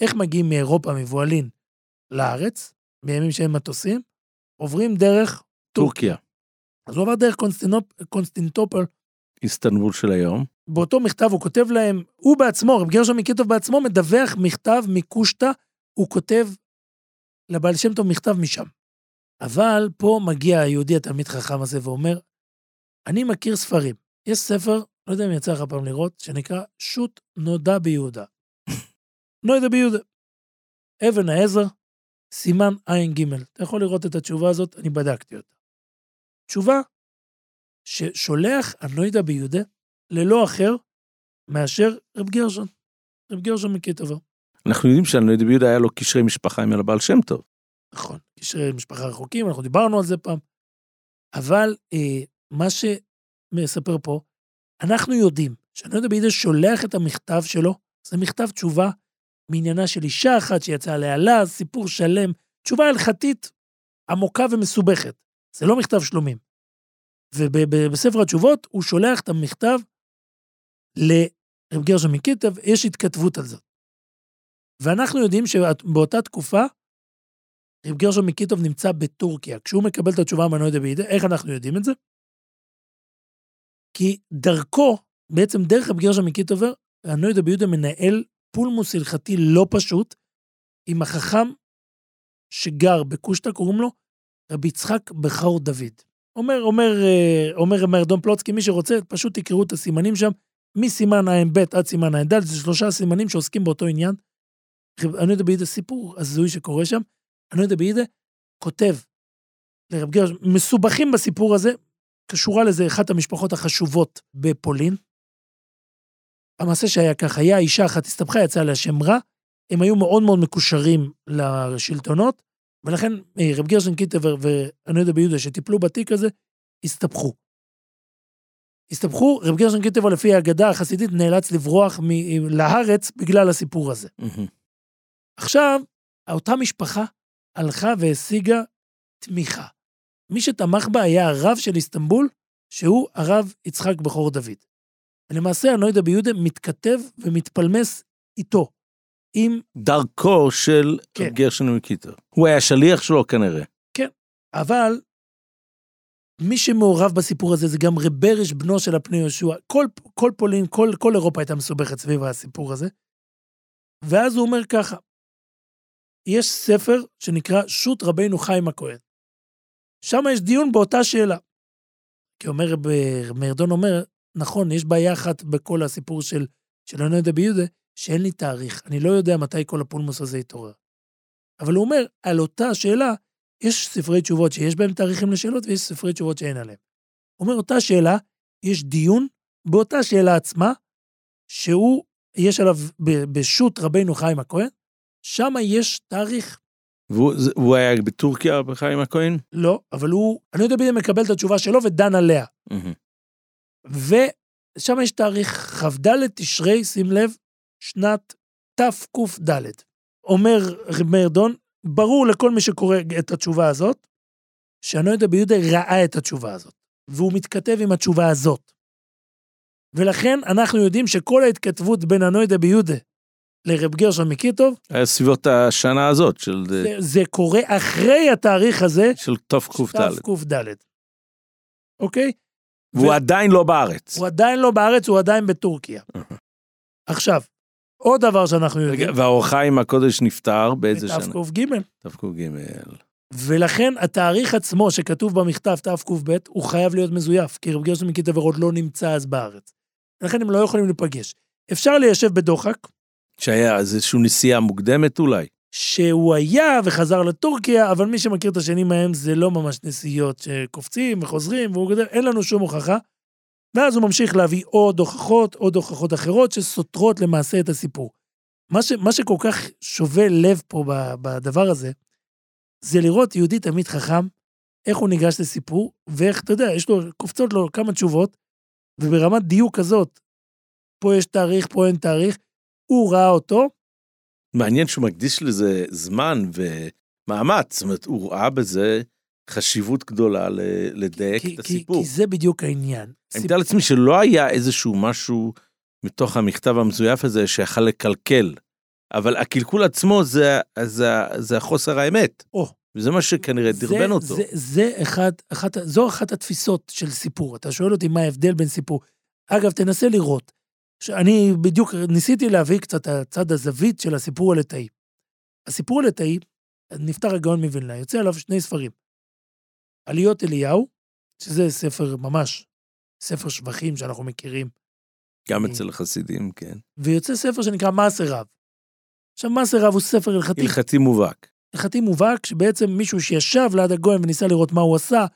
Speaker 3: איך מגיעים מאירופה, מבוהלין, לארץ, בימים שאין מטוסים, עוברים דרך
Speaker 4: טורקיה,
Speaker 3: אז הוא עבר דרך קונסטינופ, קונסטינטופול,
Speaker 4: איסטנבול של היום.
Speaker 3: באותו מכתב הוא כותב להם, הוא בעצמו, רב גרשון מקיטוב בעצמו מדווח מכתב מקושטא, הוא כותב לבעל שם טוב מכתב משם. אבל פה מגיע היהודי התלמיד חכם הזה ואומר, אני מכיר ספרים. יש ספר, לא יודע אם יצא לך פעם לראות, שנקרא שו"ת נודע ביהודה. נודע ביהודה. אבן העזר, סימן ע"ג. אתה יכול לראות את התשובה הזאת, אני בדקתי אותה. תשובה ששולח הנוידע ביהודה ללא אחר מאשר רב גרשון. רב גרשון מקיטובר.
Speaker 4: אנחנו יודעים שהנוידע ביהודה היה לו קשרי משפחה עם הבעל שם טוב.
Speaker 3: נכון, קשרי משפחה רחוקים, אנחנו דיברנו על זה פעם. אבל אה, מה שמספר פה, אנחנו יודעים שהנוידע ביהודה שולח את המכתב שלו, זה מכתב תשובה מעניינה של אישה אחת שיצאה להלה, סיפור שלם, תשובה הלכתית עמוקה ומסובכת. זה לא מכתב שלומים. ובספר התשובות הוא שולח את המכתב רב גרשון מקיטוב, יש התכתבות על זאת. ואנחנו יודעים שבאותה תקופה, רב גרשון מקיטוב נמצא בטורקיה. כשהוא מקבל את התשובה מהנוידא בידי, איך אנחנו יודעים את זה? כי דרכו, בעצם דרך רב גרשון מקיטובר, הנוידא ביהודה מנהל פולמוס הלכתי לא פשוט, עם החכם שגר בקושטא, קוראים לו רבי יצחק בכור דוד. אומר, אומר, אה, אומר מרדון פלוצקי, מי שרוצה, פשוט תקראו את הסימנים שם, מסימן ע"ב עד סימן ע"ד, זה שלושה סימנים שעוסקים באותו עניין. אני יודע באיזה סיפור הזוי שקורה שם, אני יודע באיזה כותב לרב גרש, מסובכים בסיפור הזה, קשורה לזה אחת המשפחות החשובות בפולין. המעשה שהיה ככה, היה אישה אחת הסתבכה, יצאה לה שם רע, הם היו מאוד מאוד מקושרים לשלטונות, ולכן אה, רב גרשון קיטבר ואני יודע ביהודה שטיפלו בתיק הזה, הסתבכו. הסתבכו, רב גרשון קיטבר לפי האגדה החסידית נאלץ לברוח מ- לארץ בגלל הסיפור הזה. עכשיו, אותה משפחה הלכה והשיגה תמיכה. מי שתמך בה היה הרב של איסטנבול, שהוא הרב יצחק בכור דוד. ולמעשה הנוידא ביהודה מתכתב ומתפלמס איתו, עם,
Speaker 4: דרכו של
Speaker 3: כן.
Speaker 4: גרשון מקיטוב. הוא היה שליח שלו כנראה.
Speaker 3: אבל מי שמעורב בסיפור הזה זה גם רב ברש, בנו של הפני יהושע. כל, כל פולין, כל, כל אירופה הייתה מסובכת סביב הסיפור הזה. ואז הוא אומר ככה, יש ספר שנקרא שו"ת רבינו חיים הכהן. שם יש דיון באותה שאלה. כי אומר, מרדון אומר, נכון, יש בעיה אחת בכל הסיפור של, של הנוידא ביהודה, שאין לי תאריך, אני לא יודע מתי כל הפולמוס הזה יתעורר. אבל הוא אומר, על אותה שאלה, יש ספרי תשובות שיש בהם תאריכים לשאלות, ויש ספרי תשובות שאין עליהם. הוא אומר, אותה שאלה, יש דיון באותה שאלה עצמה, שהוא, יש עליו בשו"ת רבינו חיים הכהן, שם יש תאריך.
Speaker 4: והוא הוא היה בטורקיה בחיים הכהן?
Speaker 3: לא, אבל הוא, אני לא יודע בדיוק מקבל את התשובה שלו ודן עליה. ושם יש תאריך כ"ד תשרי, שים לב, שנת תקד. אומר רב מאיר דון, ברור לכל מי שקורא את התשובה הזאת, שהנוידא ביהודה ראה את התשובה הזאת, והוא מתכתב עם התשובה הזאת. ולכן אנחנו יודעים שכל ההתכתבות בין הנוידא ביהודה לרב גרשון מקיטוב,
Speaker 4: היה סביבות השנה הזאת של
Speaker 3: זה, זה קורה אחרי התאריך הזה,
Speaker 4: של תק"ד.
Speaker 3: תקד. אוקיי?
Speaker 4: והוא
Speaker 3: ו-
Speaker 4: עדיין לא בארץ.
Speaker 3: הוא עדיין לא בארץ, הוא עדיין בטורקיה. עכשיו, עוד דבר שאנחנו יודעים,
Speaker 4: רגע, והאור חיים הקודש נפטר באיזה שנה?
Speaker 3: תק"ג,
Speaker 4: תק"ג.
Speaker 3: ולכן התאריך עצמו שכתוב במכתב תק"ב, הוא חייב להיות מזויף, כי רב גרשון מקיטבר עוד לא נמצא אז בארץ. לכן הם לא יכולים להיפגש. אפשר ליישב בדוחק,
Speaker 4: שהיה איזושהי נסיעה מוקדמת אולי.
Speaker 3: שהוא היה וחזר לטורקיה, אבל מי שמכיר את השנים ההם זה לא ממש נסיעות שקופצים וחוזרים, והוא גדל, אין לנו שום הוכחה. ואז הוא ממשיך להביא עוד הוכחות, עוד הוכחות אחרות שסותרות למעשה את הסיפור. מה, ש, מה שכל כך שובה לב פה בדבר הזה, זה לראות יהודי תמיד חכם, איך הוא ניגש לסיפור, ואיך, אתה יודע, יש לו, קופצות לו כמה תשובות, וברמת דיוק כזאת, פה יש תאריך, פה אין תאריך, הוא ראה אותו,
Speaker 4: מעניין שהוא מקדיש לזה זמן ומאמץ, זאת אומרת, הוא ראה בזה חשיבות גדולה לדייק
Speaker 3: כי,
Speaker 4: את
Speaker 3: כי,
Speaker 4: הסיפור.
Speaker 3: כי זה בדיוק העניין.
Speaker 4: אני מתאר לעצמי שלא היה איזשהו משהו מתוך המכתב המזויף הזה שיכל לקלקל, אבל הקלקול עצמו זה, זה, זה החוסר האמת.
Speaker 3: או.
Speaker 4: וזה מה שכנראה
Speaker 3: זה-
Speaker 4: דרבן אותו.
Speaker 3: זה, זה אחד, אחת, זו אחת התפיסות של סיפור. אתה שואל אותי מה ההבדל בין סיפור. אגב, תנסה לראות. אני בדיוק ניסיתי להביא קצת הצד הזווית של הסיפור הליטאי. הסיפור הליטאי, נפטר הגאון מווילנה, יוצא עליו שני ספרים. עליות אליהו, שזה ספר ממש, ספר שבחים שאנחנו מכירים,
Speaker 4: גם אצל החסידים, כן.
Speaker 3: ויוצא ספר שנקרא מעשר רב. עכשיו, מעשר רב הוא ספר הלכתי.
Speaker 4: הלכתי מובהק.
Speaker 3: הלכתי מובהק, שבעצם מישהו שישב ליד הגויים וניסה לראות מה הוא עשה,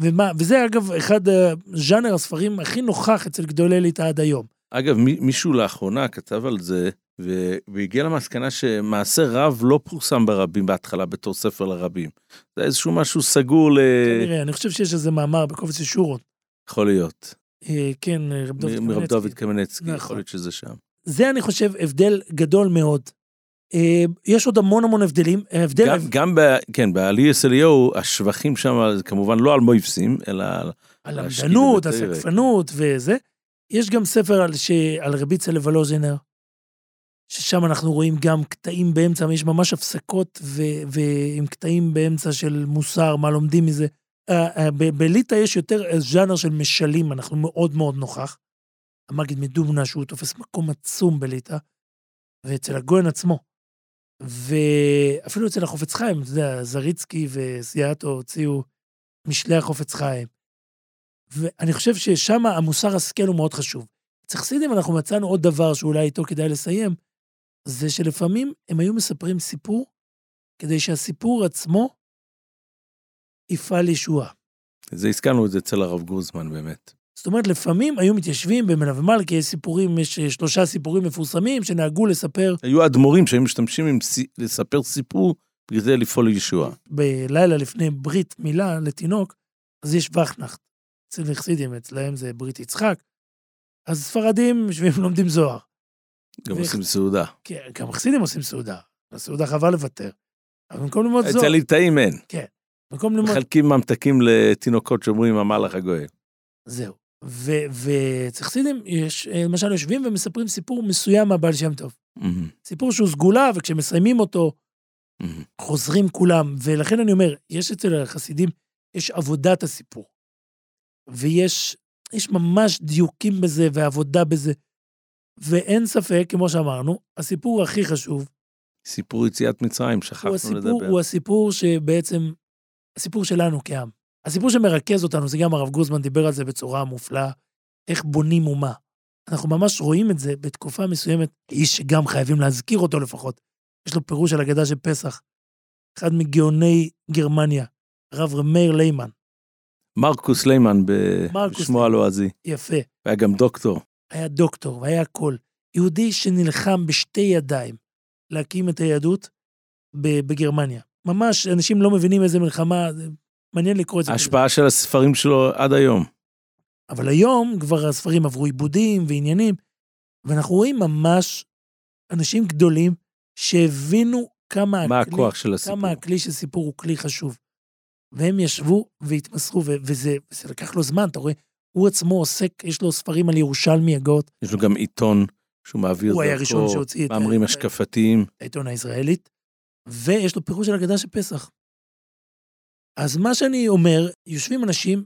Speaker 3: ומה, וזה אגב אחד הז'אנר הספרים הכי נוכח אצל גדולי ליטא עד היום.
Speaker 4: אגב, מי- מישהו לאחרונה כתב על זה, והגיע למסקנה שמעשה רב לא פורסם ברבים בהתחלה בתור ספר לרבים. זה איזשהו משהו סגור ל...
Speaker 3: נראה, אני חושב שיש איזה מאמר בקובץ ישורות.
Speaker 4: יכול להיות.
Speaker 3: אה, כן, אה, רב דוד
Speaker 4: מ- מרב
Speaker 3: קמנצקי.
Speaker 4: דוד קמנצקי,
Speaker 3: נכון.
Speaker 4: יכול להיות שזה שם.
Speaker 3: זה, אני חושב, הבדל גדול מאוד. אה, יש עוד המון המון הבדלים. ההבדל...
Speaker 4: גם, גם ב... כן, בעליאס אליהו, השבחים שם, זה כמובן לא על מויפסים, אלא על...
Speaker 3: על
Speaker 4: בבתי
Speaker 3: הסקפנות וזה. יש גם ספר על, ש... על רבי צלב ששם אנחנו רואים גם קטעים באמצע, יש ממש הפסקות ו... ועם קטעים באמצע של מוסר, מה לומדים מזה. אה, אה, בליטא יש יותר ז'אנר של משלים, אנחנו מאוד מאוד נוכח. המגיד מדובנה, שהוא תופס מקום עצום בליטא, ואצל הגויין עצמו. ואפילו אצל החופץ חיים, אתה יודע, זריצקי וסייעתו הוציאו משלי החופץ חיים. ואני חושב ששם המוסר השכל הוא מאוד חשוב. אצל חסידים אנחנו מצאנו עוד דבר שאולי איתו כדאי לסיים, זה שלפעמים הם היו מספרים סיפור כדי שהסיפור עצמו יפעל ישועה.
Speaker 4: זה הזכרנו את זה אצל הרב גוזמן באמת.
Speaker 3: זאת אומרת, לפעמים היו מתיישבים במלווה מלכה, יש סיפורים, יש אה, שלושה סיפורים מפורסמים שנהגו לספר
Speaker 4: היו אדמו"רים שהיו משתמשים עם סי- לספר סיפור כדי לפעול לישועה.
Speaker 3: בלילה לפני ברית מילה לתינוק, אז יש וכנחת. אצל חסידים, אצלהם זה ברית יצחק. אז ספרדים יושבים ולומדים זוהר.
Speaker 4: גם עושים סעודה.
Speaker 3: כן, גם חסידים עושים סעודה. הסעודה חבל לוותר. אבל במקום ללמוד זוהר,
Speaker 4: אצל ליטאים אין.
Speaker 3: במקום ללמוד...
Speaker 4: מחלקים ממתקים לתינוקות שאומרים המלאך הגואל.
Speaker 3: זהו. ואצל חסידים יש, אה, למשל, יושבים ומספרים סיפור מסוים מהבעל שם טוב. סיפור שהוא סגולה, וכשמסיימים אותו. חוזרים כולם. ולכן אני אומר, יש אצל החסידים, יש עבודת הסיפור. ויש יש ממש דיוקים בזה ועבודה בזה. ואין ספק, כמו שאמרנו, הסיפור הכי חשוב,
Speaker 4: סיפור יציאת מצרים,
Speaker 3: הוא
Speaker 4: שכחנו
Speaker 3: הסיפור,
Speaker 4: לדבר.
Speaker 3: הוא הסיפור שבעצם, הסיפור שלנו כעם. הסיפור שמרכז אותנו, זה גם הרב גוזמן דיבר על זה בצורה מופלאה, איך בונים אומה. אנחנו ממש רואים את זה בתקופה מסוימת, איש שגם חייבים להזכיר אותו לפחות. יש לו פירוש על הגדה של פסח. אחד מגאוני גרמניה, הרב מאיר ליימן,
Speaker 4: מרקוס ליימן בשמו הלועזי.
Speaker 3: יפה,
Speaker 4: והיה גם דוקטור.
Speaker 3: היה דוקטור והיה הכל. יהודי שנלחם בשתי ידיים להקים את היהדות בגרמניה. ממש, אנשים לא מבינים איזה מלחמה, מעניין לקרוא את זה.
Speaker 4: ההשפעה של הספרים שלו עד היום.
Speaker 3: אבל היום כבר הספרים עברו עיבודים ועניינים, ואנחנו רואים ממש אנשים גדולים שהבינו כמה
Speaker 4: מה
Speaker 3: הכלי,
Speaker 4: הכוח של הסיפור.
Speaker 3: כמה הכלי של סיפור הוא כלי חשוב. והם ישבו והתמסרו, ו- וזה, וזה לקח לו זמן, אתה רואה, הוא עצמו עוסק, יש לו ספרים על ירושלמי הגאות,
Speaker 4: יש לו גם עיתון שהוא מעביר
Speaker 3: הוא היה
Speaker 4: דרכו
Speaker 3: הראשון שהוציא את
Speaker 4: מאמרים השקפתיים.
Speaker 3: העיתון הישראלית, ויש לו פירוש של הגדה של פסח. אז מה שאני אומר, יושבים אנשים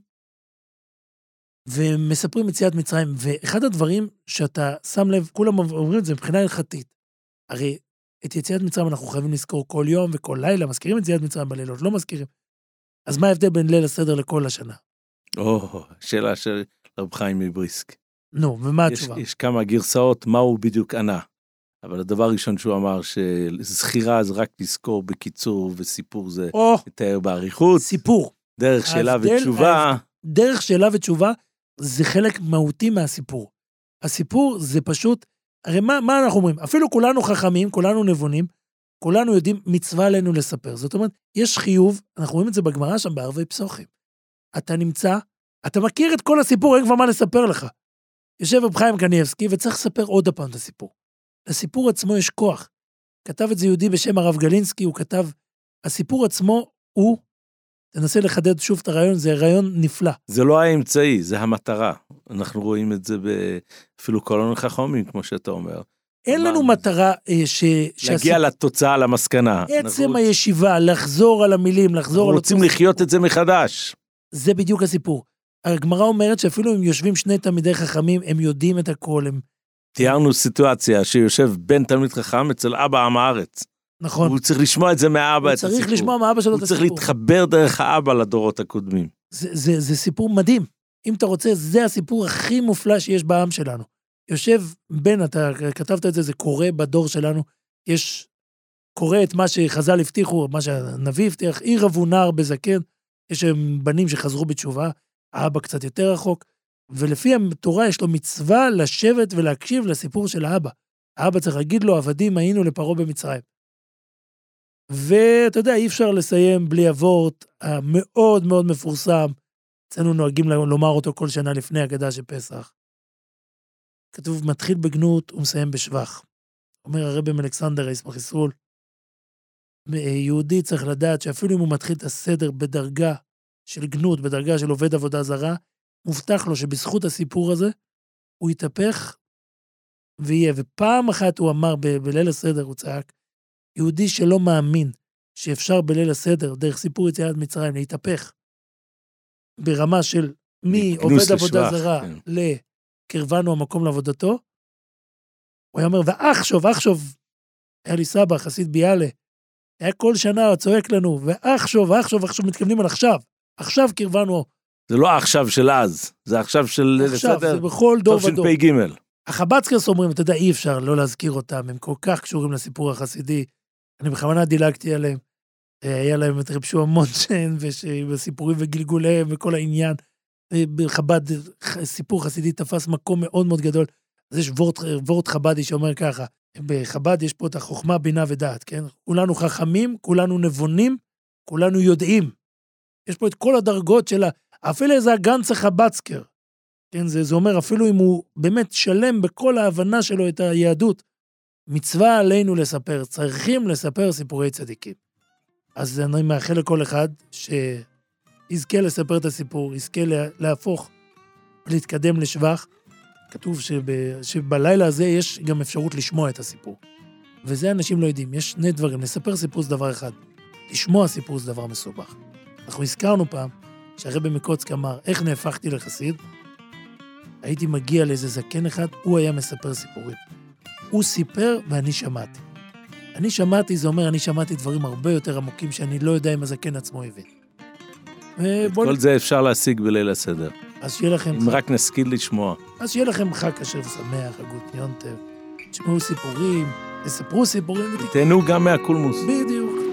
Speaker 3: ומספרים יציאת מצרים, ואחד הדברים שאתה שם לב, כולם אומרים את זה מבחינה הלכתית. הרי את יציאת מצרים אנחנו חייבים לזכור כל יום וכל לילה, מזכירים את יציאת מצרים בלילות, לא מזכירים. אז מה ההבדל בין ליל הסדר לכל השנה?
Speaker 4: או, שאלה של רב חיים מבריסק.
Speaker 3: נו, ומה
Speaker 4: יש,
Speaker 3: התשובה?
Speaker 4: יש כמה גרסאות מה הוא בדיוק ענה. אבל הדבר הראשון שהוא אמר שזכירה זה רק לזכור בקיצור וסיפור זה
Speaker 3: או,
Speaker 4: לתאר באריכות,
Speaker 3: סיפור.
Speaker 4: דרך שאלה
Speaker 3: ההבדל-
Speaker 4: ותשובה.
Speaker 3: דרך שאלה ותשובה זה חלק מהותי מהסיפור. הסיפור זה פשוט, הרי מה, מה אנחנו אומרים? אפילו כולנו חכמים, כולנו נבונים, כולנו יודעים מצווה עלינו לספר. זאת אומרת, יש חיוב, אנחנו רואים את זה בגמרא שם בערבי פסוחים. אתה נמצא, אתה מכיר את כל הסיפור, אין כבר מה לספר לך. יושב רב חיים קניאבסקי וצריך לספר עוד הפעם את הסיפור. לסיפור עצמו יש כוח. כתב את זה יהודי בשם הרב גלינסקי, הוא כתב, הסיפור עצמו הוא, תנסה לחדד שוב את הרעיון, זה רעיון נפלא.
Speaker 4: זה לא האמצעי, זה המטרה. אנחנו רואים את זה ב- אפילו קולון חכמים, כמו שאתה אומר.
Speaker 3: אין לנו. מטרה אה, ש...
Speaker 4: להגיע לתוצאה, למסקנה.
Speaker 3: עצם
Speaker 4: אנחנו
Speaker 3: הישיבה, לחזור על המילים, לחזור
Speaker 4: אנחנו
Speaker 3: על...
Speaker 4: רוצים
Speaker 3: אותו
Speaker 4: לחיות. את זה מחדש.
Speaker 3: זה בדיוק הסיפור. הגמרא אומרת שאפילו אם יושבים שני תלמידי חכמים, הם יודעים את הכל, הם...
Speaker 4: תיארנו סיטואציה שיושב בן תלמיד חכם אצל אבא עם הארץ.
Speaker 3: נכון.
Speaker 4: הוא צריך לשמוע את זה
Speaker 3: הוא
Speaker 4: את הסיפור.
Speaker 3: צריך לשמוע מאבא שלו את
Speaker 4: הוא צריך
Speaker 3: הסיפור.
Speaker 4: להתחבר דרך האבא לדורות הקודמים.
Speaker 3: זה, זה, זה סיפור מדהים. אם אתה רוצה, זה הסיפור הכי מופלא שיש בעם שלנו. יושב בן, אתה כתבת את זה, זה קורה בדור שלנו. יש, קורה את מה שחז"ל הבטיחו, מה שהנביא הבטיח, עיר אבו נער בזקן. יש שם בנים שחזרו בתשובה, האבא קצת יותר רחוק, ולפי התורה יש לו מצווה לשבת ולהקשיב לסיפור של האבא. האבא צריך להגיד לו, עבדים היינו לפרעה במצרים. ואתה יודע, אי אפשר לסיים בלי הוורט המאוד מאוד מפורסם. אצלנו נוהגים לומר אותו כל שנה לפני הגדה של פסח. כתוב, מתחיל בגנות ומסיים בשבח. אומר הרבי מאלכסנדר, ישמח ישראל, יהודי צריך לדעת שאפילו אם הוא מתחיל את הסדר בדרגה של גנות, בדרגה של עובד עבודה זרה, מובטח לו שבזכות הסיפור הזה, הוא התהפך ויהיה. ופעם אחת הוא אמר ב- בליל הסדר, הוא צעק, יהודי שלא מאמין שאפשר בליל הסדר, דרך סיפור יציאת מצרים, להתהפך ברמה של
Speaker 4: מכנוס
Speaker 3: מעובד עבודה
Speaker 4: לשבח,
Speaker 3: זרה
Speaker 4: כן.
Speaker 3: לקרבנו המקום לעבודתו, הוא היה אומר, ואחשוב, אחשוב, היה לי סבא, חסיד ביאלה, היה כל שנה צועק לנו, ואחשוב, אחשוב, עכשיו מתכוונים על עכשיו. עכשיו קרבנו,
Speaker 4: זה לא עכשיו של אז, זה עכשיו של
Speaker 3: עכשיו,
Speaker 4: הסדר,
Speaker 3: זה בכל דור ודור.
Speaker 4: תשפ"ג.
Speaker 3: החבצקרס אומרים, אתה יודע, אי אפשר לא להזכיר אותם, הם כל כך קשורים לסיפור החסידי. אני בכוונה דילגתי עליהם. אה, היה להם את רב שועה מונשן, וסיפורים וגלגוליהם וכל העניין. אה, בחב"ד, ח- סיפור חסידי תפס מקום מאוד מאוד גדול. אז יש וורט, וורט חב"די שאומר ככה, בחב"ד יש פה את החוכמה, בינה ודעת, כן? כולנו חכמים, כולנו נבונים, כולנו יודעים. יש פה את כל הדרגות של ה... אפילו איזה הגנץ החבצקר. כן, זה, זה אומר, אפילו אם הוא באמת שלם בכל ההבנה שלו את היהדות, מצווה עלינו לספר, צריכים לספר סיפורי צדיקים. אז אני מאחל לכל אחד שיזכה לספר את הסיפור, יזכה לה- להפוך, להתקדם לשבח. כתוב שב, שבלילה הזה יש גם אפשרות לשמוע את הסיפור. וזה אנשים לא יודעים, יש שני דברים, לספר סיפור זה דבר אחד, לשמוע סיפור זה דבר מסובך. אנחנו הזכרנו פעם שהרבי מקוצק אמר, איך נהפכתי לחסיד? הייתי מגיע לאיזה זקן אחד, הוא היה מספר סיפורים. הוא סיפר ואני שמעתי. אני שמעתי, זה אומר, אני שמעתי דברים הרבה יותר עמוקים שאני לא יודע אם הזקן עצמו הבין. ובואו,
Speaker 4: כל זה אפשר להשיג בליל הסדר,
Speaker 3: אז שיהיה לכם,
Speaker 4: אם רק נשכיל לשמוע.
Speaker 3: אז שיהיה לכם חג כשר ושמח, הגות יונטב. תשמעו סיפורים, תספרו סיפורים.
Speaker 4: תהנו גם מהקולמוס.
Speaker 3: בדיוק.